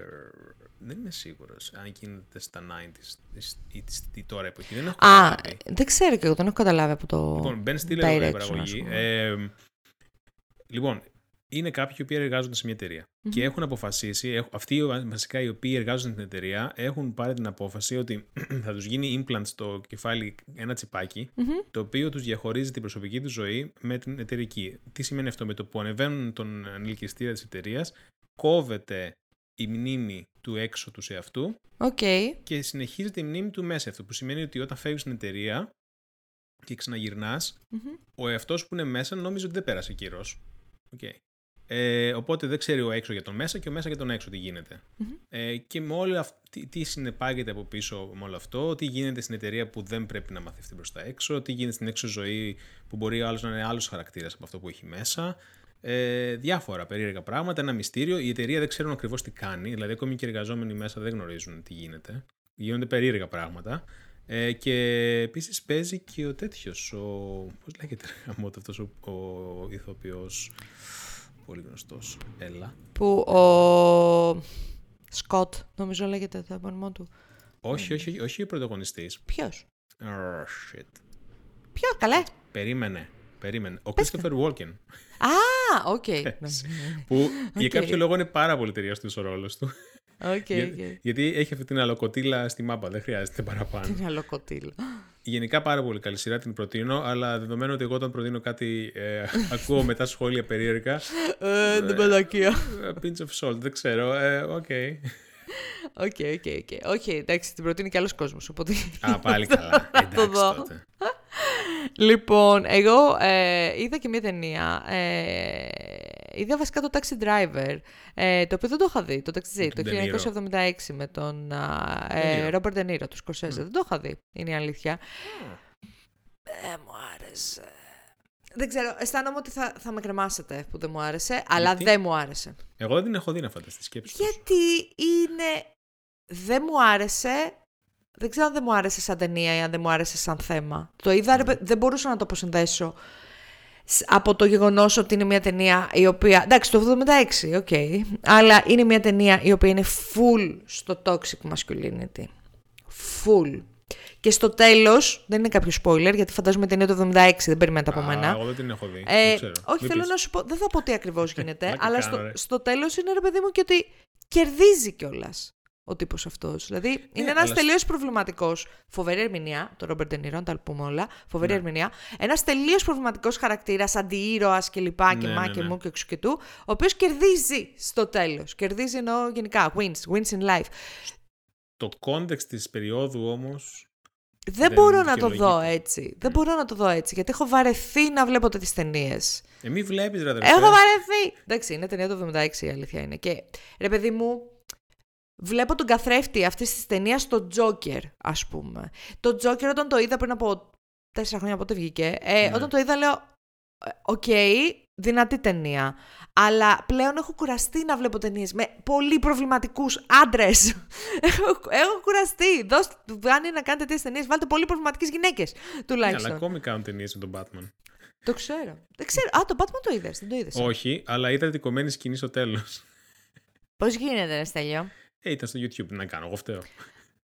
δεν είμαι σίγουρος αν γίνεται στα 90s ή τη τώρα εποχή. Δεν έχω Α, δεν ξέρω και εγώ, δεν έχω καταλάβει από το. Λοιπόν, Ben Stiller είναι η παραγωγή. Ε, λοιπόν, είναι κάποιοι οι οποίοι εργάζονται σε μια εταιρεια και έχουν αποφασίσει, αυτοί βασικά οι οποίοι εργάζονται στην εταιρεία έχουν πάρει την απόφαση ότι <clears throat> θα τους γίνει implant στο κεφάλι ένα το οποίο τους διαχωρίζει την προσωπική τους ζωή με την εταιρική. Τι σημαίνει αυτό, με το που ανεβαίνουν τον ανηλικιστήρα της εταιρείας, κόβεται η μνήμη του έξω του σε αυτού okay. και συνεχίζεται η μνήμη του μέσα αυτό που σημαίνει ότι όταν φεύγεις στην εταιρεία και ξαναγυρνάς, ο εαυτός που είναι μέσα νόμιζε ότι δεν πέρασε κύρο. Okay. Ε, οπότε δεν ξέρει ο έξω για τον μέσα και ο μέσα για τον έξω τι γινεται Ε, και με όλο αυτή, τι συνεπάγεται από πίσω με όλο αυτό, τι γίνεται στην εταιρεία που δεν πρέπει να μαθευτεί προς τα έξω, τι γίνεται στην έξω ζωή που μπορεί ο άλλος να είναι άλλος χαρακτήρας από αυτό που έχει μέσα ε, διάφορα περίεργα πράγματα, ένα μυστήριο. Η εταιρεία δεν ξέρουν ακριβώς τι κάνει, δηλαδή ακόμη και οι εργαζόμενοι μέσα δεν γνωρίζουν τι γίνεται. Γίνονται περίεργα πράγματα. Ε, και επίσης παίζει και ο τέτοιος, ο. Πώς λέγεται αυτός ο, ο ηθοποιός. Πολύ γνωστός. Έλα. Που ο. Σκοτ, νομίζω λέγεται το επώνυμό του. Όχι, όχι, όχι ο πρωταγωνιστής. Ποιος; Oh, shit. Ποιος, καλέ; Περίμενε. Περίμενε. Ο Christopher Walken. Α, οκ. Ναι, ναι, ναι. Που για κάποιο λόγο είναι πάρα πολύ ταιριαστός ο ρόλος του. Okay, γιατί έχει αυτή την αλλοκοτίλα στη μάπα, δεν χρειάζεται παραπάνω. Την αλλοκοτίλα. Γενικά πάρα πολύ καλή σειρά, την προτείνω, αλλά δεδομένου ότι εγώ όταν προτείνω κάτι ε, <laughs> ακούω μετά σχόλια περίεργα. Ε, την πελακία. Ε, pinch of salt, δεν ξέρω. OK. OK, OK, OK. Όχι, εντάξει, την προτείνει και άλλος κόσμος. Οπότε... Α, πάλι καλά. Εντάξει, τότε. Λοιπόν, εγώ ε, είδα και μία ταινία. Ε, είδα βασικά το Taxi Driver, ε, το οποίο δεν το είχα δει, το Taxi το 1976 με τον ε, Robert De Niro, του Σκορσέζε. Δεν το είχα δει, είναι η αλήθεια. Δεν μου άρεσε. Δεν ξέρω, αισθάνομαι ότι θα, θα με κρεμάσετε που δεν μου άρεσε, αλλά δεν μου άρεσε. Εγώ δεν την έχω δει να φανταστείς σκέψη. Γιατί είναι... Δεν μου άρεσε δεν ξέρω αν δεν μου άρεσε σαν ταινία ή αν δεν μου άρεσε σαν θέμα. Το είδα, mm. δεν μπορούσα να το αποσυνδέσω από το γεγονός ότι είναι μια ταινία η οποία. Εντάξει, το 76, οκ. Okay, αλλά είναι μια ταινία η οποία είναι full στο toxic masculinity. Full. Και στο τέλος, δεν είναι κάποιο spoiler, γιατί φαντάζομαι ταινία το 76, δεν περιμένετε από μένα. Εγώ δεν την έχω δει. Ε, ξέρω. Όχι, θέλω να σου πω, δεν θα πω τι ακριβώς <laughs> γίνεται, αλλά στο, στο τέλος είναι ρε παιδί μου και ότι κερδίζει κιόλας ο τύπος αυτός. Δηλαδή ναι, είναι ένας αλλά... τελείως προβληματικός. Φοβερή ερμηνεία, το Ρόμπερτ Ντενίρο, να τα πούμε όλα. Φοβερή ναι. ερμηνεία. Ένας τελείως προβληματικός χαρακτήρας, αντιήρωας και λοιπά και ναι, μα και ναι, μου και εξού και του, ο οποίος κερδίζει στο τέλος. Κερδίζει εννοώ γενικά. Wins. Wins in life. Το context της περίοδου όμως. Δεν, μπορώ να το δω έτσι. Δεν μπορώ να το δω έτσι. Γιατί έχω βαρεθεί να βλέπω τέτοιες ταινίες. Ε, μη βλέπεις, ρε Έχω βαρεθεί. Εντάξει, είναι ταινία το 76 η αλήθεια είναι. Και ρε παιδί μου, Βλέπω τον καθρέφτη αυτής της ταινίας στο Joker, ας πούμε. Το Joker όταν το είδα πριν από τέσσερα χρόνια πότε βγήκε, ε, ναι. όταν το είδα λέω, «Ε, οκ, okay, δυνατή ταινία. Αλλά πλέον έχω κουραστεί να βλέπω ταινίες με πολύ προβληματικούς άντρες. <laughs> έχω, έχω κουραστεί. Δώστε του Βάνι να κάνετε τέτοιες ταινίες. Βάλτε πολύ προβληματικές γυναίκες τουλάχιστον. Ναι, αλλά ακόμη κάνουν ταινίες με τον Batman. Το ξέρω. Δεν ξέρω. Α, τον Batman το είδες. Δεν το είδες. Όχι, αλλά ήταν την κομμένη σκηνή στο τέλος. Πώς γίνεται, Ρε Στέλιο; Ε, ήταν στο YouTube να κάνω, εγώ φταίω.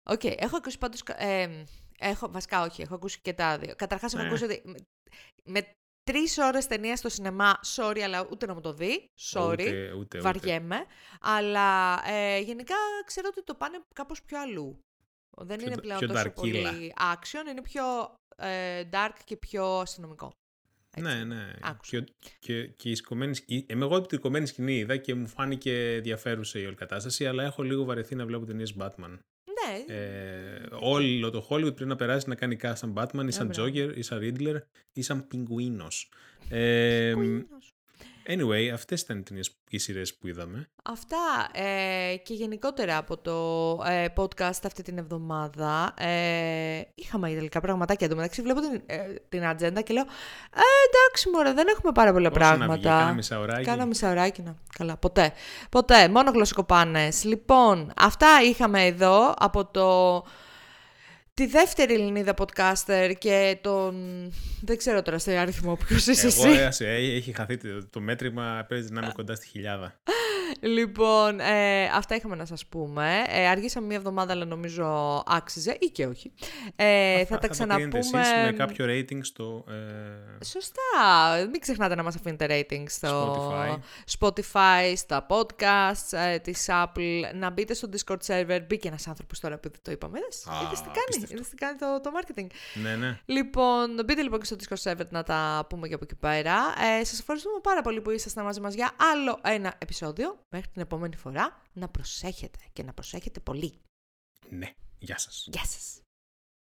Οκ, okay, έχω ακούσει πάντως, ε, έχω, βασικά όχι, έχω ακούσει και τα δύο. Καταρχάς έχω ναι. ακούσει ότι με, με τρεις ώρες ταινία στο σινεμά, sorry, αλλά ούτε να μου το δει, sorry, ούτε, ούτε, βαριέμαι. Αλλά ε, γενικά ξέρω ότι το πάνε κάπως πιο αλλού. Δεν είναι πλέον τόσο πολύ action, είναι πιο ε, dark και πιο αστυνομικό. Έτσι. Ναι, ναι. Άκουσα. Και, και, και η σηκωμένη σκηνή. Είμαι εγώ την κομμένη σκηνή είδα και μου φάνηκε ενδιαφέρουσα η όλη κατάσταση, αλλά έχω λίγο βαρεθεί να βλέπω ταινίε Batman. Ναι, Ε, όλο το Hollywood πρέπει να περάσει να κάνει cast σαν Batman ή σαν μπράβο. Joker ή σαν Riddler ή σαν Πιγκουίνος. Ε, Κουίνος. Anyway, αυτές ήταν οι ταινίες, οι σειρές που είδαμε. Αυτά ε, και γενικότερα από το ε, podcast αυτή την εβδομάδα ε, είχαμε τελικά πραγματάκια. Εν τω μεταξύ βλέπω την, ε, την ατζέντα και λέω ε, εντάξει μωρέ δεν έχουμε πάρα πολλά Όσο να βγει, πράγματα. κάνα μισάωράκι. Κάνα μισάωράκι να. Καλά, ποτέ. Ποτέ. Μόνο γλωσσοκοπάνες. Λοιπόν, αυτά είχαμε εδώ από το... Τη δεύτερη Ελληνίδα podcaster και τον... Δεν ξέρω τώρα σε αριθμό ποιος είσαι Εγώ εσύ. έασε, ε, έχει χαθεί το, το μέτρημα, παίζει να είμαι κοντά στη χιλιάδα. Λοιπόν, ε, αυτά είχαμε να σας πούμε. Ε, αργήσαμε μία εβδομάδα, αλλά νομίζω άξιζε ή και όχι. Ε, θα τα το κρίνετε ξαναπούμε... εσείς με κάποιο rating στο... Ε, Σωστά. Μην ξεχνάτε να μας αφήνετε rating στο Spotify. Spotify, στα podcasts ε, της Apple. Να μπείτε στο Discord server. Μπήκε ένας άνθρωπος τώρα που το είπαμε. Είδες, Α, είδες τι κάνει. Απίστευτο. Είδες τι κάνει το, το marketing. ναι, ναι. Λοιπόν, μπείτε λοιπόν και στο Discord server να τα πούμε και από εκεί πέρα. Ε, σας ευχαριστούμε πάρα πολύ που ήσασταν μαζί μας για άλλο ένα επεισόδιο. Μέχρι την επόμενη φορά να προσέχετε και να προσέχετε πολύ. Ναι. Γεια σας. Γεια σας.